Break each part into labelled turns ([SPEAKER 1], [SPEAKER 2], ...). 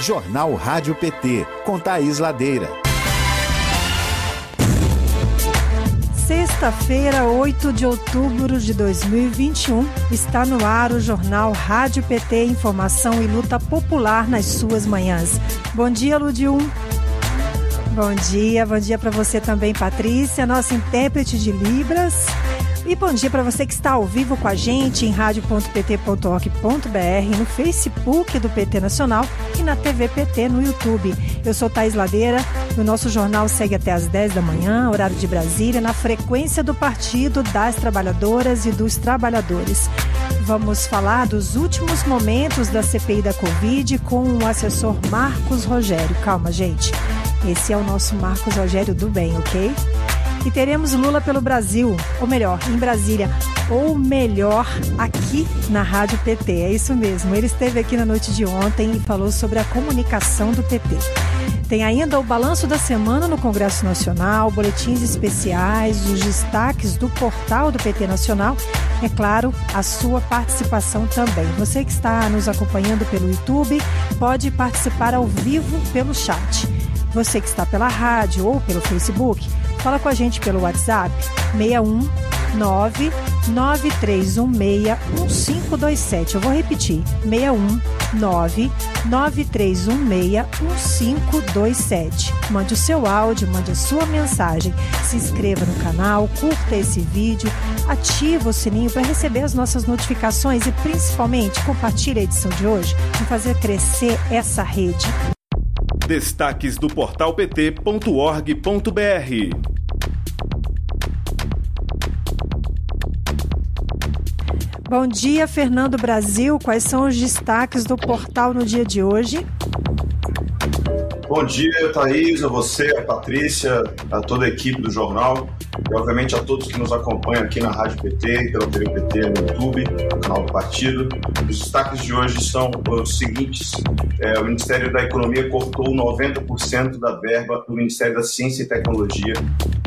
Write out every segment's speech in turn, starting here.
[SPEAKER 1] Jornal Rádio PT, com Thaís Ladeira.
[SPEAKER 2] Sexta-feira, 8 de outubro de 2021, está no ar o Jornal Rádio PT Informação e Luta Popular nas suas manhãs. Bom dia, Ludium. Bom dia, bom dia para você também, Patrícia, nossa intérprete de Libras. E bom dia para você que está ao vivo com a gente em radio.pt.org.br, no Facebook do PT Nacional e na TV PT no YouTube. Eu sou Thais Ladeira, o nosso jornal segue até às 10 da manhã, horário de Brasília, na frequência do Partido das Trabalhadoras e dos Trabalhadores. Vamos falar dos últimos momentos da CPI da Covid com o assessor Marcos Rogério. Calma, gente. Esse é o nosso Marcos Rogério do Bem, ok? E teremos Lula pelo Brasil, ou melhor, em Brasília, ou melhor, aqui na Rádio PT. É isso mesmo. Ele esteve aqui na noite de ontem e falou sobre a comunicação do PT. Tem ainda o balanço da semana no Congresso Nacional, boletins especiais, os destaques do portal do PT Nacional, é claro, a sua participação também. Você que está nos acompanhando pelo YouTube pode participar ao vivo pelo chat. Você que está pela rádio ou pelo Facebook, Fala com a gente pelo WhatsApp 61 993161527. Eu vou repetir: 61 993161527. Mande o seu áudio, mande a sua mensagem. Se inscreva no canal, curta esse vídeo, ativa o sininho para receber as nossas notificações e principalmente compartilhe a edição de hoje para fazer crescer essa rede.
[SPEAKER 1] Destaques do portal pt.org.br
[SPEAKER 2] Bom dia, Fernando Brasil. Quais são os destaques do portal no dia de hoje?
[SPEAKER 3] Bom dia, Thaís, a você, a Patrícia, a toda a equipe do jornal e, obviamente, a todos que nos acompanham aqui na Rádio PT pela TV PT no YouTube, no canal do partido. Os destaques de hoje são os seguintes: é, o Ministério da Economia cortou 90% da verba do Ministério da Ciência e Tecnologia,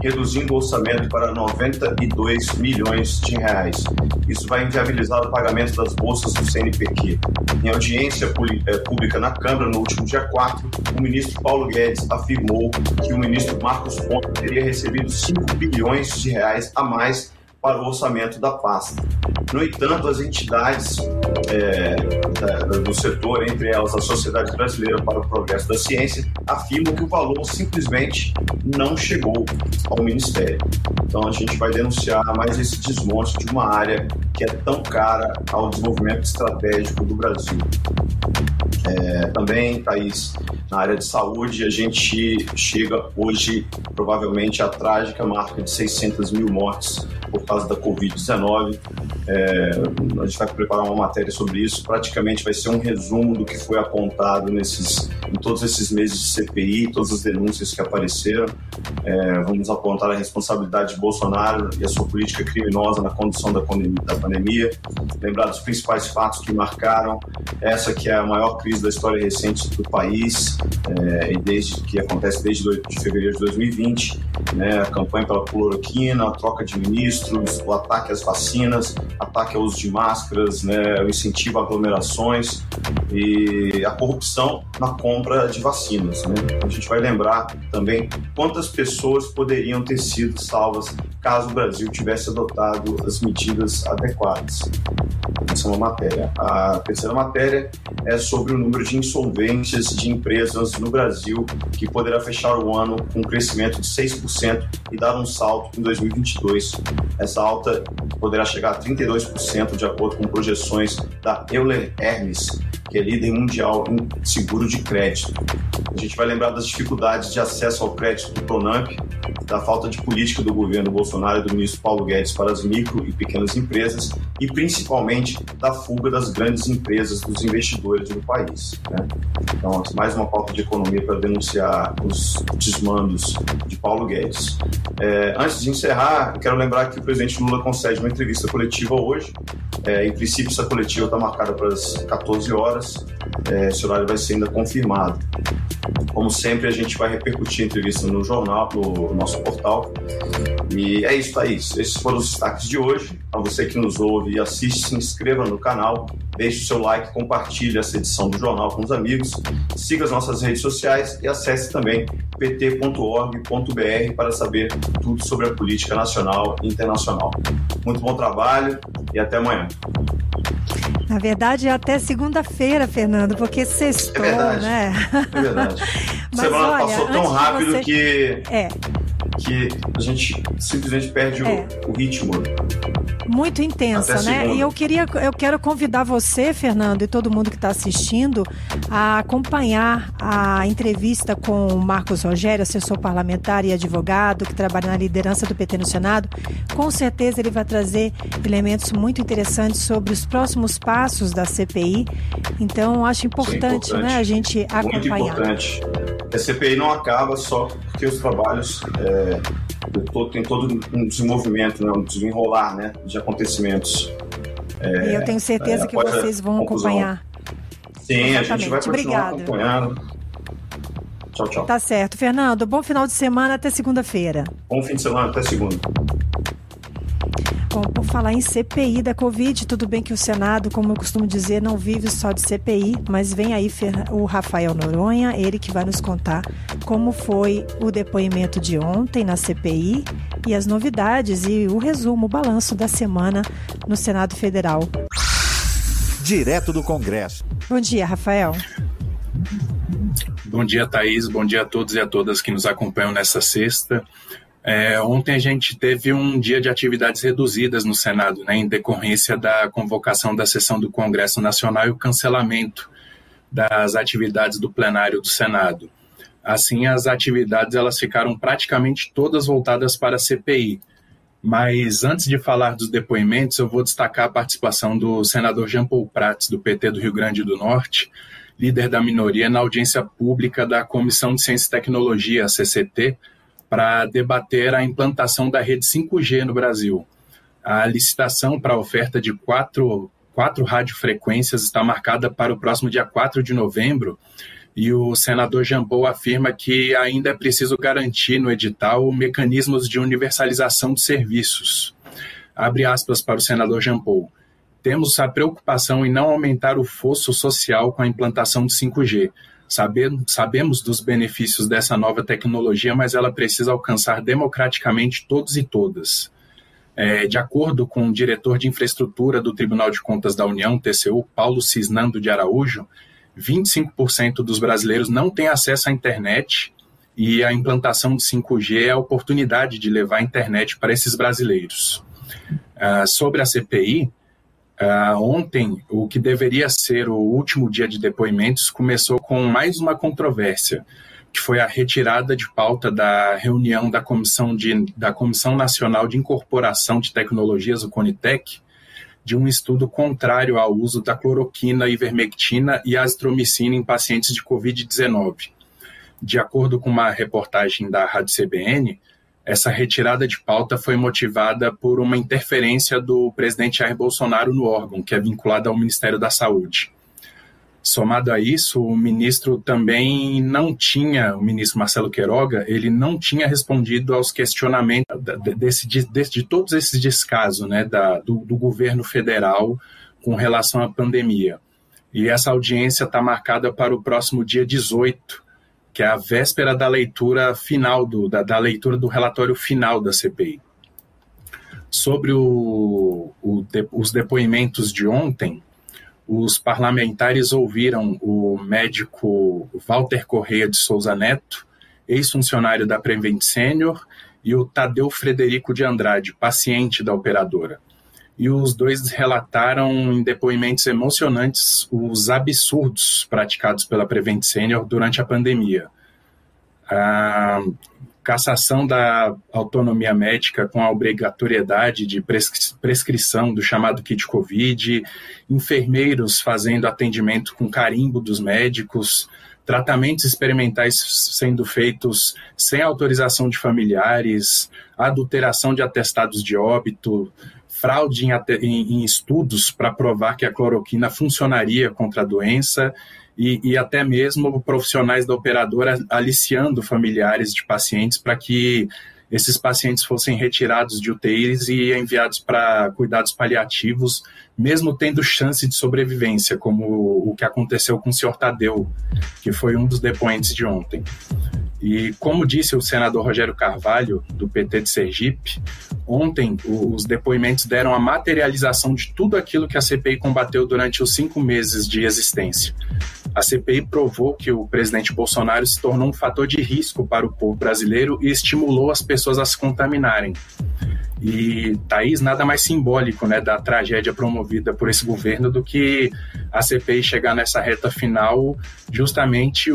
[SPEAKER 3] reduzindo o orçamento para 92 milhões de reais. Isso vai inviabilizar o pagamento das bolsas do CNPq. Em audiência é, pública na Câmara, no último dia 4, o ministro ministro Paulo Guedes afirmou que o ministro Marcos Pontes teria recebido 5 bilhões de reais a mais para o orçamento da pasta. No entanto, as entidades é, do setor, entre elas a Sociedade Brasileira para o Progresso da Ciência, afirmam que o valor simplesmente não chegou ao Ministério. Então, a gente vai denunciar mais esse desmonte de uma área que é tão cara ao desenvolvimento estratégico do Brasil. É, também, Thaís, na área de saúde, a gente chega hoje provavelmente à trágica marca de 600 mil mortes por causa da Covid-19. É, a gente vai preparar uma matéria sobre isso. Praticamente vai ser um resumo do que foi apontado nesses, em todos esses meses de CPI, todas as denúncias que apareceram. É, vamos apontar a responsabilidade de Bolsonaro e a sua política criminosa na condução da pandemia. Lembrar dos principais fatos que marcaram essa que é a maior crise da história recente do país é, e desde que acontece desde de fevereiro de 2020, né, a campanha pela cloroquina, a troca de ministros, o ataque às vacinas, ataque ao uso de máscaras, né, o incentivo a aglomerações e a corrupção na compra de vacinas. Né? A gente vai lembrar também quantas pessoas poderiam ter sido salvas caso o Brasil tivesse adotado as medidas adequadas. Essa é uma matéria. A terceira matéria é sobre o número de insolvências de empresas no Brasil, que poderá fechar o ano com um crescimento de 6% e dar um salto em 2022. Essa alta poderá chegar a 32%, de acordo com projeções da Euler Hermes, que é líder mundial em seguro de crédito. A gente vai lembrar das dificuldades de acesso ao crédito do Pronamp, da falta de política do governo Bolsonaro e do ministro Paulo Guedes para as micro e pequenas empresas e principalmente da fuga das grandes empresas dos investidores no país. Né? Então, mais uma pauta de economia para denunciar os desmandos de Paulo Guedes. É, antes de encerrar, quero lembrar que o presidente Lula concede uma entrevista coletiva hoje. É, em princípio, essa coletiva está marcada para as 14 horas horas. É, esse horário vai ser ainda confirmado. Como sempre, a gente vai repercutir a entrevista no jornal, no nosso portal. E é isso, Thaís. Esses foram os destaques de hoje. A você que nos ouve assiste, se inscreva no canal, deixe o seu like, compartilhe essa edição do jornal com os amigos, siga as nossas redes sociais e acesse também pt.org.br para saber tudo sobre a política nacional e internacional. Muito bom trabalho e até amanhã.
[SPEAKER 2] Na verdade, é até segunda-feira, Fernando, porque sextou, é
[SPEAKER 3] verdade,
[SPEAKER 2] né?
[SPEAKER 3] É verdade. Mas Semana olha, passou tão rápido você... que. É que a gente simplesmente perde é. o, o, ritmo.
[SPEAKER 2] Muito intensa, né? E eu queria, eu quero convidar você, Fernando, e todo mundo que está assistindo, a acompanhar a entrevista com o Marcos Rogério, assessor parlamentar e advogado, que trabalha na liderança do PT no Senado. Com certeza ele vai trazer elementos muito interessantes sobre os próximos passos da CPI. Então, acho importante, Sim, importante. Né, a gente acompanhar. Muito
[SPEAKER 3] importante. A CPI não acaba só porque os trabalhos é, tem todo um desenvolvimento, né, um desenrolar né, de acontecimentos.
[SPEAKER 2] É, eu tenho certeza é, que vocês vão acompanhar.
[SPEAKER 3] Sim, Exatamente. a gente vai continuar Obrigada. acompanhando. Tchau, tchau.
[SPEAKER 2] Tá certo. Fernando, bom final de semana até segunda-feira.
[SPEAKER 3] Bom fim de semana até segunda.
[SPEAKER 2] Bom, por falar em CPI da Covid, tudo bem que o Senado, como eu costumo dizer, não vive só de CPI, mas vem aí o Rafael Noronha, ele que vai nos contar como foi o depoimento de ontem na CPI e as novidades e o resumo, o balanço da semana no Senado Federal.
[SPEAKER 1] Direto do Congresso.
[SPEAKER 2] Bom dia, Rafael.
[SPEAKER 4] Bom dia, Thaís. Bom dia a todos e a todas que nos acompanham nessa sexta. É, ontem a gente teve um dia de atividades reduzidas no Senado, né, em decorrência da convocação da sessão do Congresso Nacional e o cancelamento das atividades do plenário do Senado. Assim, as atividades elas ficaram praticamente todas voltadas para a CPI. Mas antes de falar dos depoimentos, eu vou destacar a participação do senador Jean Paul Prats, do PT do Rio Grande do Norte, líder da minoria na audiência pública da Comissão de Ciência e Tecnologia, a CCT, para debater a implantação da rede 5G no Brasil. A licitação para a oferta de quatro, quatro radiofrequências está marcada para o próximo dia 4 de novembro e o senador Jambou afirma que ainda é preciso garantir no edital mecanismos de universalização de serviços. Abre aspas para o senador Jambou. Temos a preocupação em não aumentar o fosso social com a implantação de 5G, sabemos dos benefícios dessa nova tecnologia, mas ela precisa alcançar democraticamente todos e todas. É, de acordo com o diretor de infraestrutura do Tribunal de Contas da União, TCU, Paulo Cisnando de Araújo, 25% dos brasileiros não têm acesso à internet e a implantação de 5G é a oportunidade de levar a internet para esses brasileiros. Uh, sobre a CPI, Uh, ontem, o que deveria ser o último dia de depoimentos começou com mais uma controvérsia, que foi a retirada de pauta da reunião da Comissão, de, da Comissão Nacional de Incorporação de Tecnologias, o CONITEC, de um estudo contrário ao uso da cloroquina, ivermectina e azitromicina em pacientes de Covid-19. De acordo com uma reportagem da Rádio CBN, essa retirada de pauta foi motivada por uma interferência do presidente Jair Bolsonaro no órgão, que é vinculado ao Ministério da Saúde. Somado a isso, o ministro também não tinha, o ministro Marcelo Queiroga, ele não tinha respondido aos questionamentos desse, de, de todos esses descasos né, da, do, do governo federal com relação à pandemia. E essa audiência está marcada para o próximo dia 18 que é a véspera da leitura final, do, da, da leitura do relatório final da CPI. Sobre o, o os depoimentos de ontem, os parlamentares ouviram o médico Walter Correia de Souza Neto, ex-funcionário da Prevent Senior, e o Tadeu Frederico de Andrade, paciente da operadora e os dois relataram em depoimentos emocionantes os absurdos praticados pela Prevent Senior durante a pandemia. A cassação da autonomia médica com a obrigatoriedade de prescrição do chamado kit Covid, enfermeiros fazendo atendimento com carimbo dos médicos, tratamentos experimentais sendo feitos sem autorização de familiares, adulteração de atestados de óbito, fraude em, em, em estudos para provar que a cloroquina funcionaria contra a doença e, e, até mesmo profissionais da operadora aliciando familiares de pacientes para que esses pacientes fossem retirados de UTIs e enviados para cuidados paliativos, mesmo tendo chance de sobrevivência, como o que aconteceu com o senhor Tadeu, que foi um dos depoentes de ontem. E como disse o senador Rogério Carvalho, do PT de Sergipe, ontem os depoimentos deram a materialização de tudo aquilo que a CPI combateu durante os cinco meses de existência. A CPI provou que o presidente Bolsonaro se tornou um fator de risco para o povo brasileiro e estimulou as pessoas a se contaminarem. E, Thaís, nada mais simbólico né, da tragédia promovida por esse governo do que a CPI chegar nessa reta final, justamente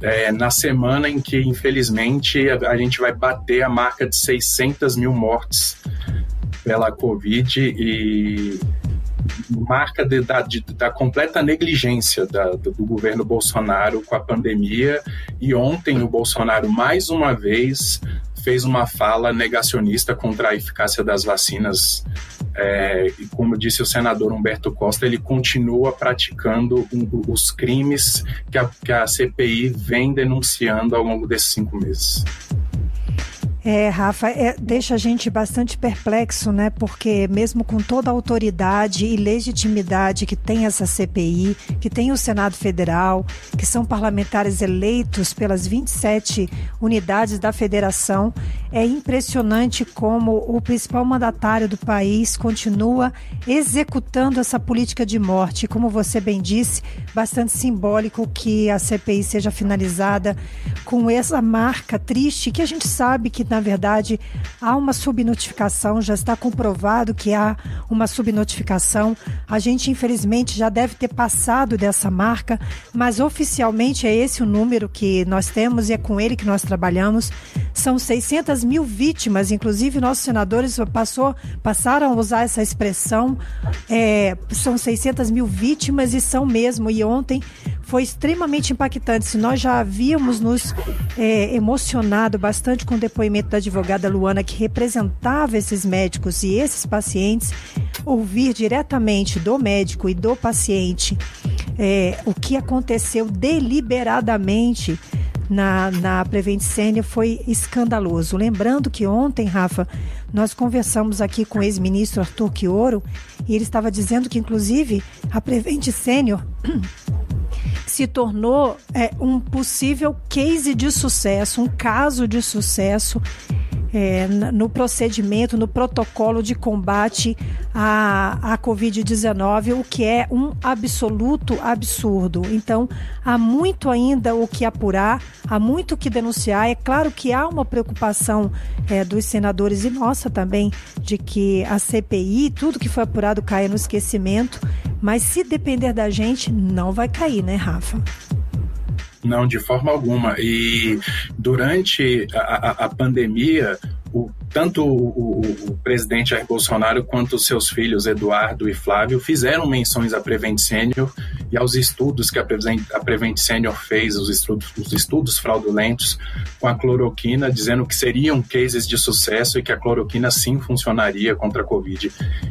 [SPEAKER 4] é, na semana em que, infelizmente, a, gente vai bater a marca de 600 mil mortes pela Covid e marca de, da, de, da, completa negligência da, do, do governo Bolsonaro com a pandemia. E ontem o Bolsonaro, mais uma vez, fez uma fala negacionista contra a eficácia das vacinas. É, e como disse o senador Humberto Costa, ele continua praticando um, os crimes que a, que a CPI vem denunciando ao longo desses cinco meses.
[SPEAKER 2] É, Rafa, é, deixa a gente bastante perplexo, né? Porque mesmo com toda a autoridade e legitimidade que tem essa CPI, que tem o Senado Federal, que são parlamentares eleitos pelas 27 unidades da federação, é impressionante como o principal mandatário do país continua executando essa política de morte. Como você bem disse, bastante simbólico que a CPI seja finalizada com essa marca triste que a gente sabe que na verdade, há uma subnotificação, já está comprovado que há uma subnotificação. A gente, infelizmente, já deve ter passado dessa marca, mas oficialmente é esse o número que nós temos e é com ele que nós trabalhamos. São 600 mil vítimas, inclusive nossos senadores passou, passaram a usar essa expressão. É, são 600 mil vítimas e são mesmo. E ontem foi extremamente impactante. Se nós já havíamos nos é, emocionado bastante com o depoimento da advogada Luana, que representava esses médicos e esses pacientes, ouvir diretamente do médico e do paciente é, o que aconteceu deliberadamente na, na Prevent Senior foi escandaloso. Lembrando que ontem, Rafa, nós conversamos aqui com o ex-ministro Arthur Quioro e ele estava dizendo que, inclusive, a Prevent Senior se tornou é, um possível case de sucesso, um caso de sucesso é, no procedimento, no protocolo de combate à, à Covid-19, o que é um absoluto absurdo. Então, há muito ainda o que apurar, há muito o que denunciar. É claro que há uma preocupação é, dos senadores e nossa também de que a CPI, tudo que foi apurado, caia no esquecimento. Mas se depender da gente, não vai cair, né, Rafa?
[SPEAKER 4] Não, de forma alguma. E durante a, a, a pandemia, o, tanto o, o, o, presidente Jair Bolsonaro quanto os seus filhos Eduardo e Flávio fizeram menções à Prevent Senior e aos estudos que a Prevent, Senior fez, os estudos, os estudos fraudulentos com a cloroquina, dizendo que seriam cases de sucesso e que a cloroquina sim funcionaria contra a Covid.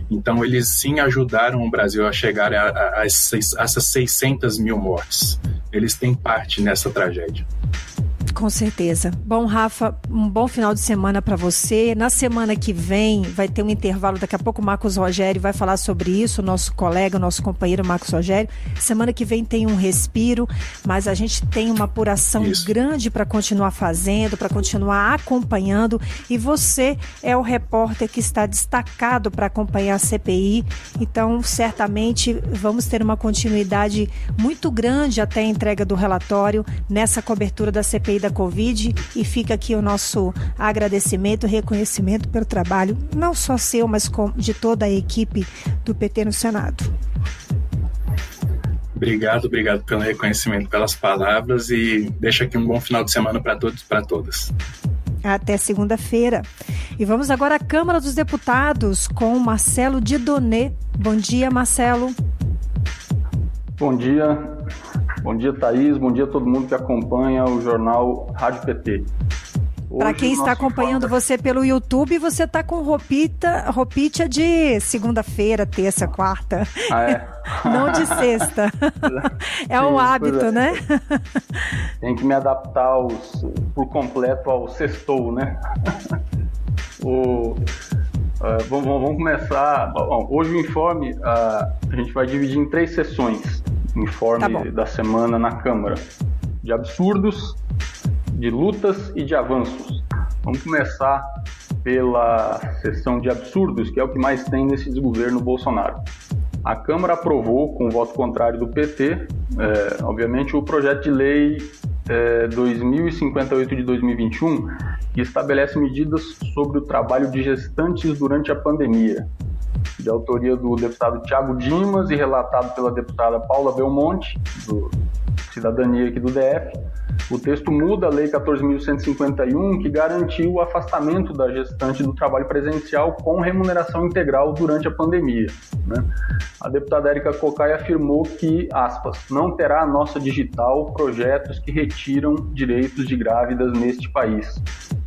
[SPEAKER 4] Então, eles sim ajudaram o Brasil a chegar a, a, a essas 600 mil mortes. Eles têm parte nessa tragédia.
[SPEAKER 2] Com certeza. Bom, Rafa, um bom final de semana para você. Na semana que vem vai ter um intervalo. Daqui a pouco o Marcos Rogério vai falar sobre isso, nosso colega, nosso companheiro Marcos Rogério. Semana que vem tem um respiro, mas a gente tem uma apuração isso. grande para continuar fazendo, para continuar acompanhando. E você é o repórter que está destacado para acompanhar a CPI. Então, certamente vamos ter uma continuidade muito grande até a entrega do relatório nessa cobertura da CPI da Covid e fica aqui o nosso agradecimento, reconhecimento pelo trabalho, não só seu, mas de toda a equipe do PT no Senado.
[SPEAKER 4] Obrigado, obrigado pelo reconhecimento, pelas palavras e deixa aqui um bom final de semana para todos e para todas.
[SPEAKER 2] Até segunda-feira. E vamos agora à Câmara dos Deputados com Marcelo Didonet. Bom dia, Marcelo.
[SPEAKER 5] Bom dia, Bom dia, Thaís. Bom dia a todo mundo que acompanha o jornal Rádio PT.
[SPEAKER 2] Para quem está acompanhando você pelo YouTube, você está com roupita, roupita de segunda-feira, terça, quarta.
[SPEAKER 5] Ah, é?
[SPEAKER 2] Não de sexta. é Sim, um hábito, é. né?
[SPEAKER 5] Tem que me adaptar aos, por completo ao sextou, né? o, uh, vamos, vamos, começar. Bom, hoje o informe uh, a gente vai dividir em três sessões. Informe tá da semana na Câmara. De absurdos, de lutas e de avanços. Vamos começar pela sessão de absurdos, que é o que mais tem nesse desgoverno Bolsonaro. A Câmara aprovou, com voto contrário do PT, é, obviamente, o projeto de lei é, 2058 de 2021, que estabelece medidas sobre o trabalho de gestantes durante a pandemia, de autoria do deputado Tiago Dimas e relatado pela deputada Paula Belmonte, do Cidadania aqui do DF, o texto muda a Lei 14.151, que garantiu o afastamento da gestante do trabalho presencial com remuneração integral durante a pandemia. Né? A deputada Érica Cocai afirmou que, aspas, não terá a nossa digital projetos que retiram direitos de grávidas neste país.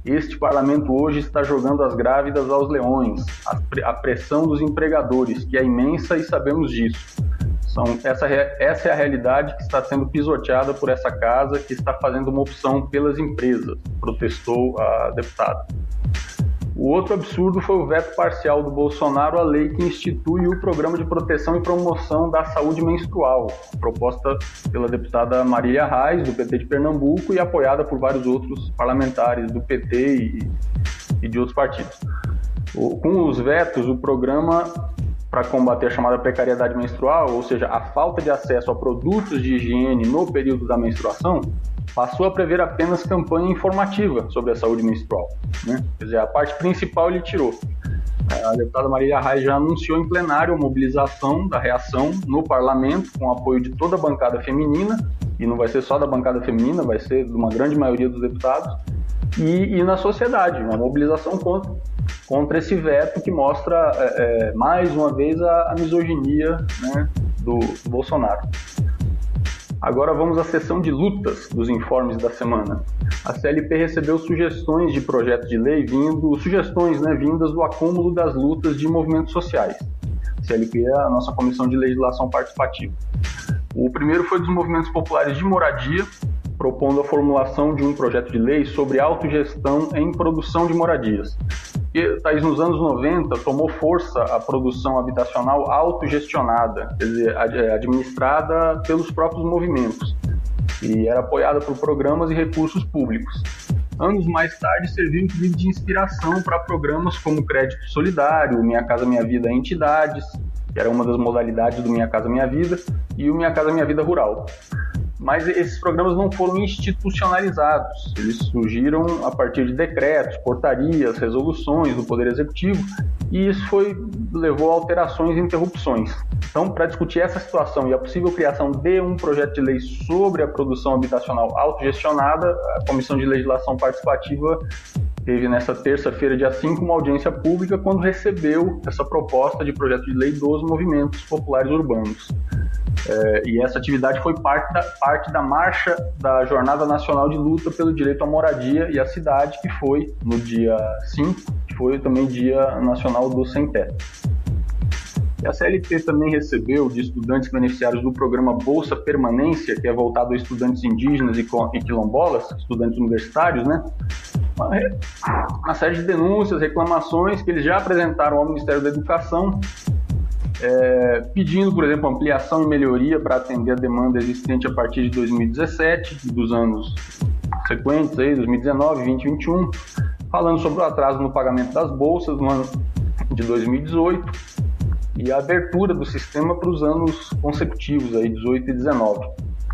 [SPEAKER 5] Este parlamento hoje está jogando as grávidas aos leões, a pressão dos empregadores, que é imensa e sabemos disso. São, essa, essa é a realidade que está sendo pisoteada por essa casa que está fazendo uma opção pelas empresas, protestou a deputada. O outro absurdo foi o veto parcial do Bolsonaro à lei que institui o Programa de Proteção e Promoção da Saúde Menstrual, proposta pela deputada Marília Reis, do PT de Pernambuco, e apoiada por vários outros parlamentares do PT e, e de outros partidos. Com os vetos, o programa para combater a chamada precariedade menstrual, ou seja, a falta de acesso a produtos de higiene no período da menstruação, passou a prever apenas campanha informativa sobre a saúde menstrual. Né? Quer dizer, a parte principal ele tirou. A deputada Marília Reis já anunciou em plenário a mobilização da reação no parlamento, com apoio de toda a bancada feminina, e não vai ser só da bancada feminina, vai ser de uma grande maioria dos deputados, e, e na sociedade, uma mobilização contra, contra esse veto que mostra é, é, mais uma vez a, a misoginia né, do, do Bolsonaro. Agora vamos à sessão de lutas dos informes da semana. A CLP recebeu sugestões de projeto de lei vindo, sugestões né, vindas do acúmulo das lutas de movimentos sociais. A CLP é a nossa comissão de legislação participativa. O primeiro foi dos movimentos populares de moradia, propondo a formulação de um projeto de lei sobre autogestão em produção de moradias. E, Thaís, nos anos 90 tomou força a produção habitacional autogestionada, quer dizer, é, administrada pelos próprios movimentos, e era apoiada por programas e recursos públicos. Anos mais tarde, serviu inclusive de inspiração para programas como Crédito Solidário, Minha Casa Minha Vida Entidades, que era uma das modalidades do Minha Casa Minha Vida, e o Minha Casa Minha Vida Rural mas esses programas não foram institucionalizados. Eles surgiram a partir de decretos, portarias, resoluções do Poder Executivo, e isso foi levou a alterações e interrupções. Então, para discutir essa situação e a possível criação de um projeto de lei sobre a produção habitacional autogestionada, a Comissão de Legislação Participativa teve nessa terça-feira, dia 5, uma audiência pública quando recebeu essa proposta de projeto de lei dos movimentos populares urbanos. É, e essa atividade foi parte da, parte da marcha da Jornada Nacional de Luta pelo Direito à Moradia e à Cidade, que foi no dia 5, que foi também Dia Nacional do Sem Teto. A CLT também recebeu de estudantes beneficiários do programa Bolsa Permanência, que é voltado a estudantes indígenas e quilombolas, estudantes universitários, né? Uma série de denúncias, reclamações que eles já apresentaram ao Ministério da Educação é, pedindo, por exemplo, ampliação e melhoria para atender a demanda existente a partir de 2017, dos anos sequentes, aí, 2019, 2021, falando sobre o atraso no pagamento das bolsas no ano de 2018 e a abertura do sistema para os anos consecutivos, aí, 18 e 19.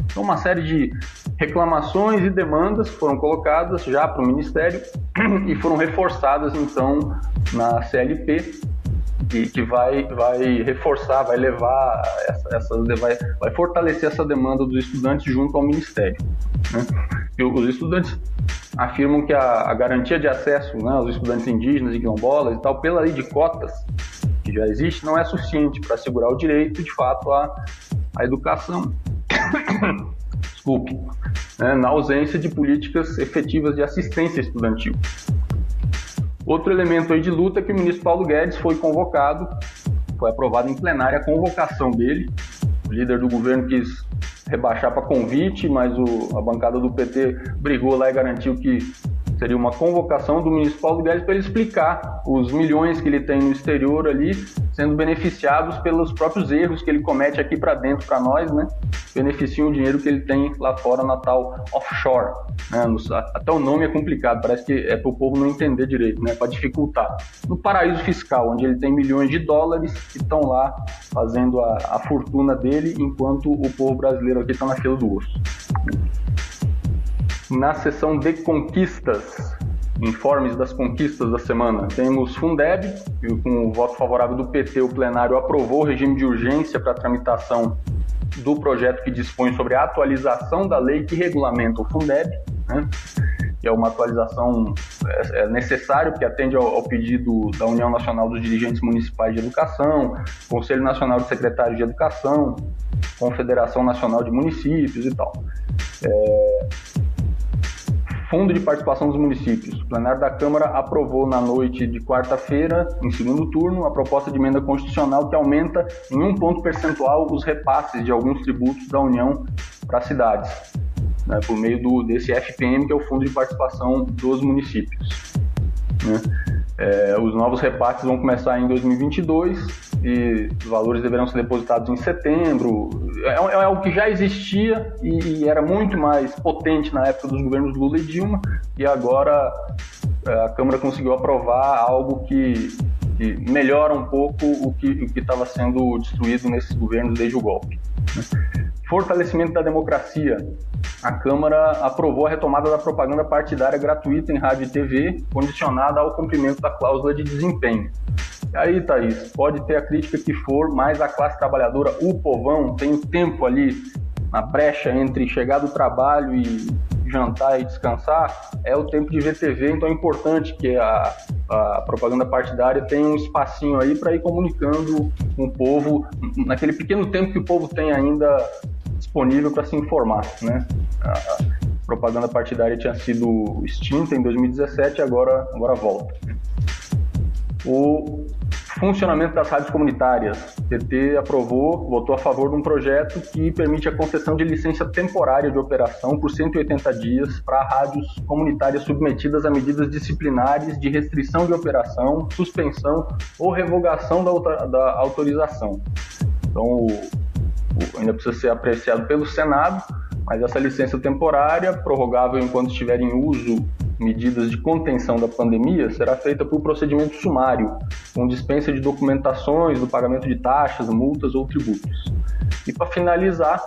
[SPEAKER 5] Então, uma série de reclamações e demandas foram colocadas já para o Ministério e foram reforçadas, então, na CLP, que, que vai, vai reforçar, vai levar essa, essa vai, vai fortalecer essa demanda dos estudantes junto ao Ministério. Né? E os estudantes afirmam que a, a garantia de acesso né, aos estudantes indígenas e quilombolas e tal, pela lei de cotas que já existe, não é suficiente para assegurar o direito, de fato, à, à educação. desculpe, né, na ausência de políticas efetivas de assistência estudantil. Outro elemento aí de luta é que o ministro Paulo Guedes foi convocado, foi aprovado em plenária a convocação dele. O líder do governo quis rebaixar para convite, mas o, a bancada do PT brigou lá e garantiu que Seria uma convocação do ministro Paulo Guedes para ele explicar os milhões que ele tem no exterior ali, sendo beneficiados pelos próprios erros que ele comete aqui para dentro para nós, né? Beneficiam o dinheiro que ele tem lá fora na tal offshore. Né? Até o nome é complicado, parece que é para o povo não entender direito, né? Para dificultar. No paraíso fiscal, onde ele tem milhões de dólares que estão lá fazendo a, a fortuna dele, enquanto o povo brasileiro aqui está na fila do osso. Na seção de conquistas, informes das conquistas da semana, temos Fundeb, com o voto favorável do PT, o plenário aprovou o regime de urgência para tramitação do projeto que dispõe sobre a atualização da lei que regulamenta o Fundeb, né? que é uma atualização é, é necessária, porque atende ao, ao, pedido da União Nacional dos Dirigentes Municipais de Educação, Conselho Nacional de Secretários de Educação, Confederação Nacional de Municípios e tal. É, Fundo de Participação dos Municípios. O plenário da Câmara aprovou na noite de quarta-feira, em segundo turno, a proposta de emenda constitucional que aumenta em um ponto percentual os repasses de alguns tributos da União para cidades, né, por meio do, desse FPM, que é o Fundo de Participação dos Municípios. Né. É, os novos repasses vão começar em 2022 e os valores deverão ser depositados em setembro. É, é algo que já existia e, e, era muito mais potente na época dos governos Lula e Dilma, e agora é, a Câmara conseguiu aprovar algo que, que melhora um pouco o que estava sendo destruído nesses governos desde o golpe. Fortalecimento da democracia. A Câmara aprovou a retomada da propaganda partidária gratuita em rádio e TV, condicionada ao cumprimento da cláusula de desempenho. E aí, Thaís, pode ter a crítica que for, mas a classe trabalhadora, o povão, tem o tempo ali na brecha entre chegar do trabalho e jantar e descansar, é o tempo de ver TV, então é importante que a, a propaganda partidária tenha um espacinho aí para ir comunicando com o povo, naquele pequeno tempo que o povo tem ainda disponível para se informar, né? A propaganda partidária tinha sido extinta em 2017 e agora, agora volta. O funcionamento das rádios comunitárias. O PT aprovou, votou a favor de um projeto que permite a concessão de licença temporária de operação por 180 dias para rádios comunitárias submetidas a medidas disciplinares de restrição de operação, suspensão ou revogação da, da autorização. Então, o, ainda precisa ser apreciado pelo Senado, mas essa licença temporária, prorrogável enquanto estiver em uso medidas de contenção da pandemia será feita por procedimento sumário, com dispensa de documentações, do pagamento de taxas, multas ou tributos. E para finalizar,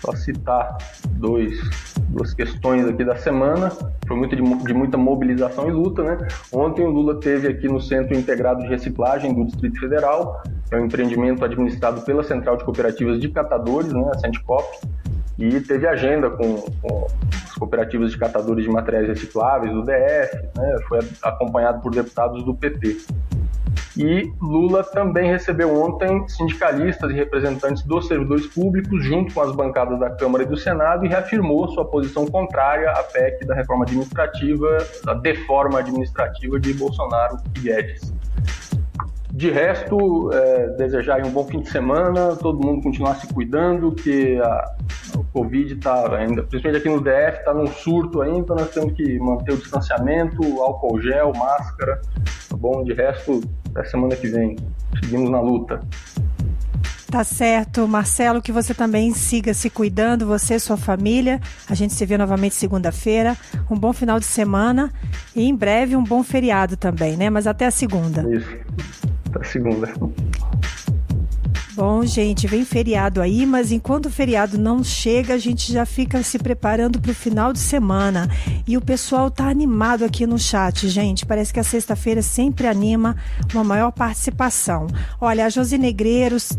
[SPEAKER 5] só citar dois, duas questões aqui da semana, foi muito de, de, muita mobilização e luta, né? Ontem o Lula teve aqui no Centro Integrado de Reciclagem do Distrito Federal, é um empreendimento administrado pela Central de Cooperativas de Catadores, né, a Centicop, e teve agenda com, com as cooperativas de catadores de materiais recicláveis do DF, né, foi acompanhado por deputados do PT. E Lula também recebeu ontem sindicalistas e representantes dos servidores públicos, junto com as bancadas da Câmara e do Senado, e reafirmou sua posição contrária à PEC da reforma administrativa, da deforma administrativa de Bolsonaro e Guedes. De resto, é, desejar um bom fim de semana, todo mundo continuar se cuidando, que a, o Covid está ainda, principalmente aqui no DF, está num surto ainda, então nós temos que manter o distanciamento, álcool gel, máscara, tá bom? De resto, até semana que vem. Seguimos na luta.
[SPEAKER 2] Tá certo, Marcelo, que você também siga se cuidando, você e sua família. A gente se vê novamente segunda-feira. Um bom final de semana e em breve um bom feriado também, né? Mas até a segunda.
[SPEAKER 5] Isso. Até a segunda.
[SPEAKER 2] Bom, gente, vem feriado aí, mas enquanto o feriado não chega, a gente já fica se preparando para o final de semana. E o pessoal tá animado aqui no chat, gente. Parece que a sexta-feira sempre anima uma maior participação. Olha, a Josi Negreiros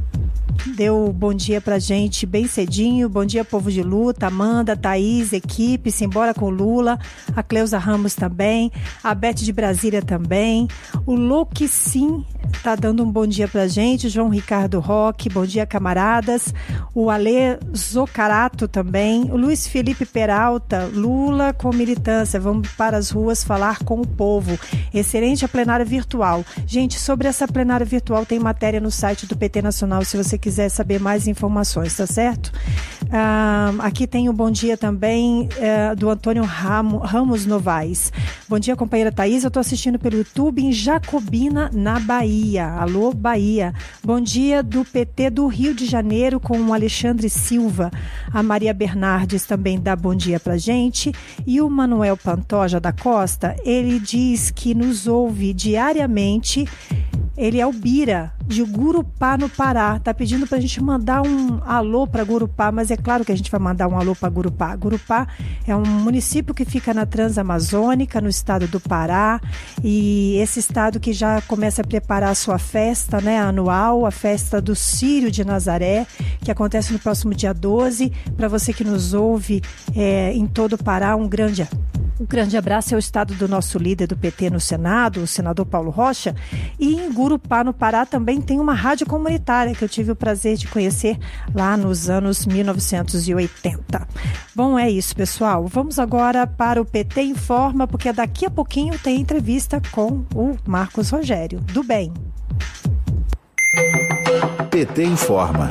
[SPEAKER 2] deu bom dia pra gente bem cedinho. Bom dia, povo de luta. Amanda, Thaís, equipe, simbora com Lula. A Cleusa Ramos também. A Beth de Brasília também. O Luke Sim tá dando um bom dia pra gente. João Ricardo Roque, bom dia, camaradas. O Ale Zocarato também. O Luiz Felipe Peralta, Lula com militância. Vamos para as ruas falar com o povo. Excelente a plenária virtual. Gente, sobre essa plenária virtual tem matéria no site do PT Nacional se você quiser saber mais informações, tá certo? Ah, aqui tem o bom dia também eh, do Antônio Ramo, Ramos Novaes. Bom dia, companheira Thaís. Eu estou assistindo pelo YouTube em Jacobina, na Bahia. Alô, Bahia. Bom dia do PT do Rio de Janeiro com o Alexandre Silva. A Maria Bernardes também dá bom dia pra gente. E o Manuel Pantoja da Costa, ele diz que nos ouve diariamente ele é o Bira, de Gurupá, no Pará. Tá pedindo pra gente mandar um alô para Gurupá, mas é claro que a gente vai mandar um alô para Gurupá. Gurupá é um município que fica na Transamazônica, no estado do Pará, e esse estado que já começa a preparar a sua festa, né, anual, a festa do Sírio de Nazaré, que acontece no próximo dia 12. Para você que nos ouve é, em todo o Pará, um grande um grande abraço ao estado do nosso líder do PT no Senado, o senador Paulo Rocha. E em Gurupá, no Pará, também tem uma rádio comunitária que eu tive o prazer de conhecer lá nos anos 1980. Bom, é isso, pessoal. Vamos agora para o PT Informa, porque daqui a pouquinho tem entrevista com o Marcos Rogério. Do bem.
[SPEAKER 1] PT informa.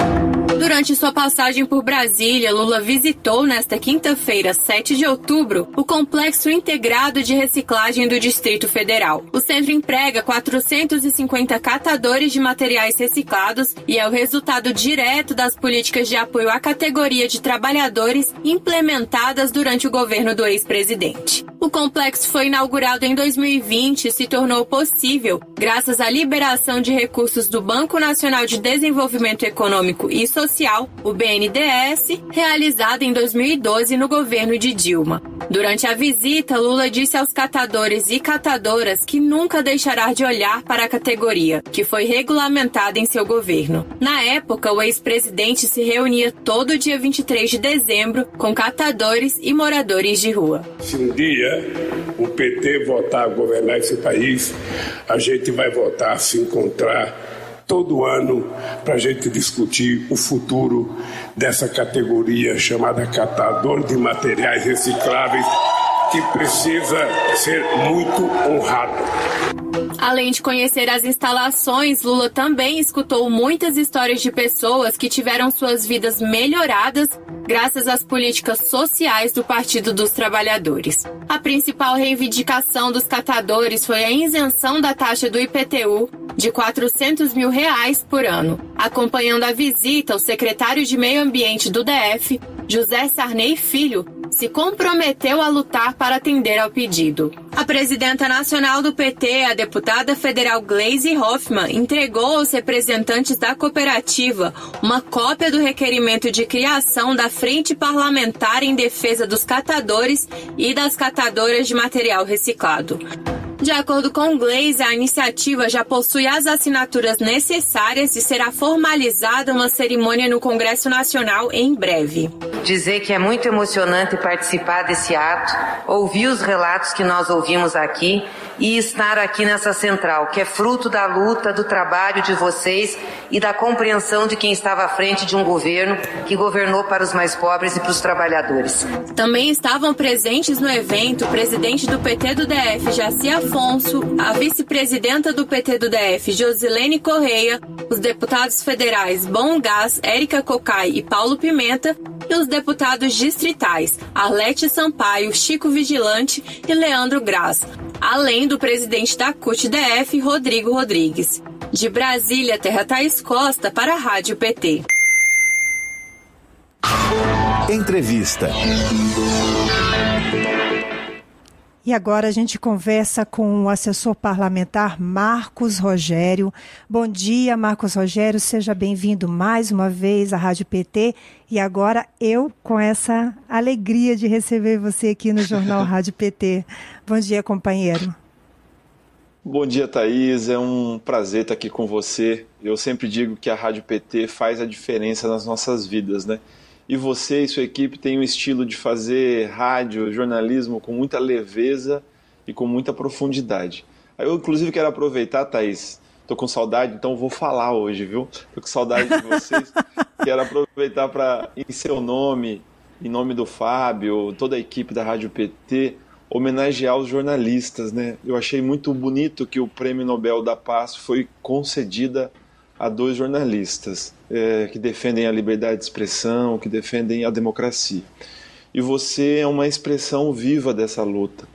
[SPEAKER 6] Durante sua passagem por Brasília, Lula visitou nesta quinta-feira, 7 de outubro, o Complexo Integrado de Reciclagem do Distrito Federal. O centro emprega 450 catadores de materiais reciclados e é o resultado direto das políticas de apoio à categoria de trabalhadores implementadas durante o governo do ex-presidente. O complexo foi inaugurado em 2020 e se tornou possível graças à liberação de recursos do Banco Nacional de Desenvolvimento Econômico e Social, o BNDES, realizada em 2012 no governo de Dilma. Durante a visita, Lula disse aos catadores e catadoras que nunca deixará de olhar para a categoria, que foi regulamentada em seu governo. Na época, o ex-presidente se reunia todo dia 23 de dezembro com catadores e moradores de rua.
[SPEAKER 7] Se um dia o PT votar a governar esse país, a gente vai votar a se encontrar todo ano para a gente discutir o futuro dessa categoria chamada catador de materiais recicláveis, que precisa ser muito honrado.
[SPEAKER 6] Além de conhecer as instalações, Lula também escutou muitas histórias de pessoas que tiveram suas vidas melhoradas graças às políticas sociais do Partido dos Trabalhadores. A principal reivindicação dos catadores foi a isenção da taxa do IPTU de 400 mil reais por ano. Acompanhando a visita, o secretário de Meio Ambiente do DF, José Sarney Filho, se comprometeu a lutar para atender ao pedido. A presidenta nacional do PT, a deputada federal Glaise Hoffmann, entregou aos representantes da cooperativa uma cópia do requerimento de criação da Frente Parlamentar em Defesa dos Catadores e das Catadoras de Material Reciclado. De acordo com Glaze, a iniciativa já possui as assinaturas necessárias e será formalizada uma cerimônia no Congresso Nacional em breve.
[SPEAKER 8] Dizer que é muito emocionante participar desse ato, ouvir os relatos que nós ouvimos aqui e estar aqui nessa central, que é fruto da luta, do trabalho de vocês e da compreensão de quem estava à frente de um governo que governou para os mais pobres e para os trabalhadores.
[SPEAKER 6] Também estavam presentes no evento o presidente do PT do DF, Jaci Afonso, a vice-presidenta do PT do DF, Josilene Correia, os deputados federais Bom Gás, Érica Cocai e Paulo Pimenta e os deputados distritais Arlete Sampaio, Chico Vigilante e Leandro Graz, além do presidente da CUT-DF, Rodrigo Rodrigues. De Brasília, Terra Thaís Costa, para a Rádio PT.
[SPEAKER 1] Entrevista.
[SPEAKER 2] E agora a gente conversa com o assessor parlamentar Marcos Rogério. Bom dia, Marcos Rogério, seja bem-vindo mais uma vez à Rádio PT. E agora eu com essa alegria de receber você aqui no Jornal Rádio PT. Bom dia, companheiro.
[SPEAKER 9] Bom dia, Thaís. É um prazer estar aqui com você. Eu sempre digo que a Rádio PT faz a diferença nas nossas vidas, né? E você e sua equipe têm um estilo de fazer rádio, jornalismo com muita leveza e com muita profundidade. Eu, inclusive, quero aproveitar, Thaís, Tô com saudade, então vou falar hoje, viu? Tô com saudade de vocês. Quero aproveitar para, em seu nome, em nome do Fábio, toda a equipe da Rádio PT, homenagear os jornalistas, né? Eu achei muito bonito que o Prêmio Nobel da Paz foi concedida a dois jornalistas é, que defendem a liberdade de expressão, que defendem a democracia. E você é uma expressão viva dessa luta.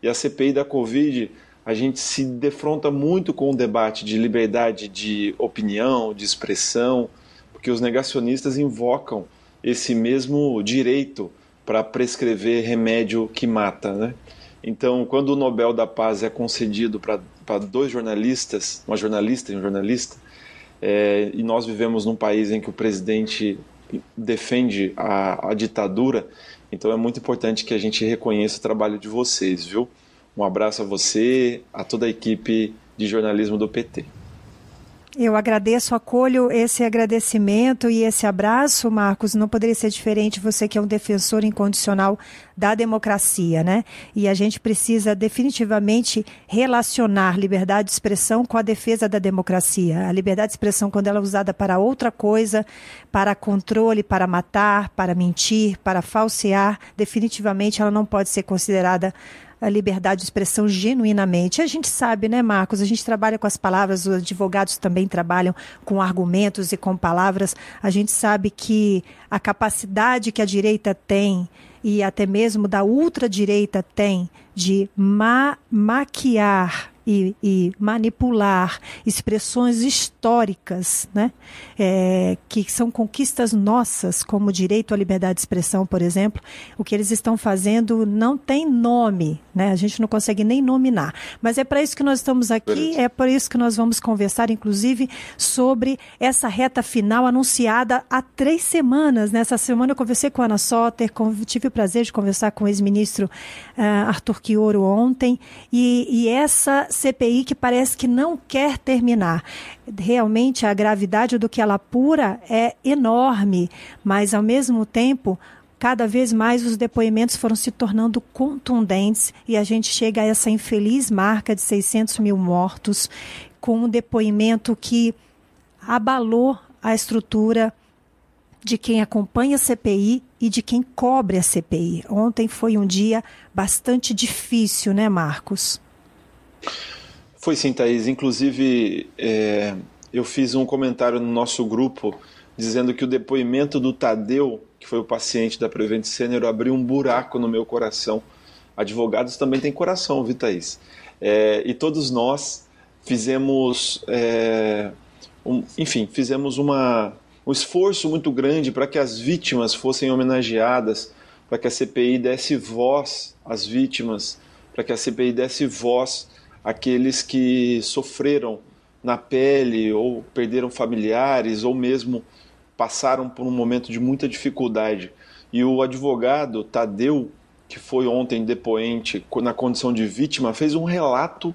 [SPEAKER 9] E a CPI da Covid a gente se defronta muito com o debate de liberdade de opinião, de expressão, porque os negacionistas invocam esse mesmo direito para prescrever remédio que mata, né? Então, quando o Nobel da Paz é concedido para dois jornalistas, uma jornalista e um jornalista, é, e nós vivemos num país em que o presidente defende a, a ditadura, então é muito importante que a gente reconheça o trabalho de vocês, viu? Um abraço a você, a toda a equipe de jornalismo do PT.
[SPEAKER 2] Eu agradeço, acolho esse agradecimento e esse abraço, Marcos. Não poderia ser diferente, você que é um defensor incondicional da democracia, né? E a gente precisa definitivamente relacionar liberdade de expressão com a defesa da democracia. A liberdade de expressão, quando ela é usada para outra coisa, para controle, para matar, para mentir, para falsear, definitivamente ela não pode ser considerada a liberdade de expressão genuinamente. A gente sabe, né, Marcos? A gente trabalha com as palavras, os advogados também trabalham com argumentos e com palavras. A gente sabe que a capacidade que a direita tem e até mesmo da ultradireita tem de ma maquiar e, e manipular expressões históricas, né? É, que são conquistas nossas, como o direito à liberdade de expressão, por exemplo, o que eles estão fazendo não tem nome, né? A gente não consegue nem nominar. Mas é para isso que nós estamos aqui, é por isso que nós vamos conversar, inclusive, sobre essa reta final anunciada há três semanas. Nessa semana eu conversei com a Ana Soter, tive o prazer de conversar com o ex-ministro uh, Arthur Quioro ontem, e, e essa CPI que parece que não quer terminar. Realmente a gravidade do que ela apura é enorme, mas ao mesmo tempo cada vez mais os depoimentos foram se tornando contundentes e a gente chega a essa infeliz marca de 600 mil mortos, com um depoimento que abalou a estrutura de quem acompanha a CPI e de quem cobre a CPI. Ontem foi um dia bastante difícil, né, Marcos?
[SPEAKER 9] Foi sim, Thaís. Inclusive, é, eu fiz um comentário no nosso grupo dizendo que o depoimento do Tadeu, que foi o paciente da Prevent Senior, abriu um buraco no meu coração. Advogados também têm coração, viu, Thaís? É, e todos nós fizemos, é, um, enfim, fizemos uma, um esforço muito grande para que as vítimas fossem homenageadas, para que a CPI desse voz às vítimas, para que a CPI desse voz aqueles que sofreram na pele ou perderam familiares ou mesmo passaram por um momento de muita dificuldade. E o advogado Tadeu, que foi ontem depoente na condição de vítima, fez um relato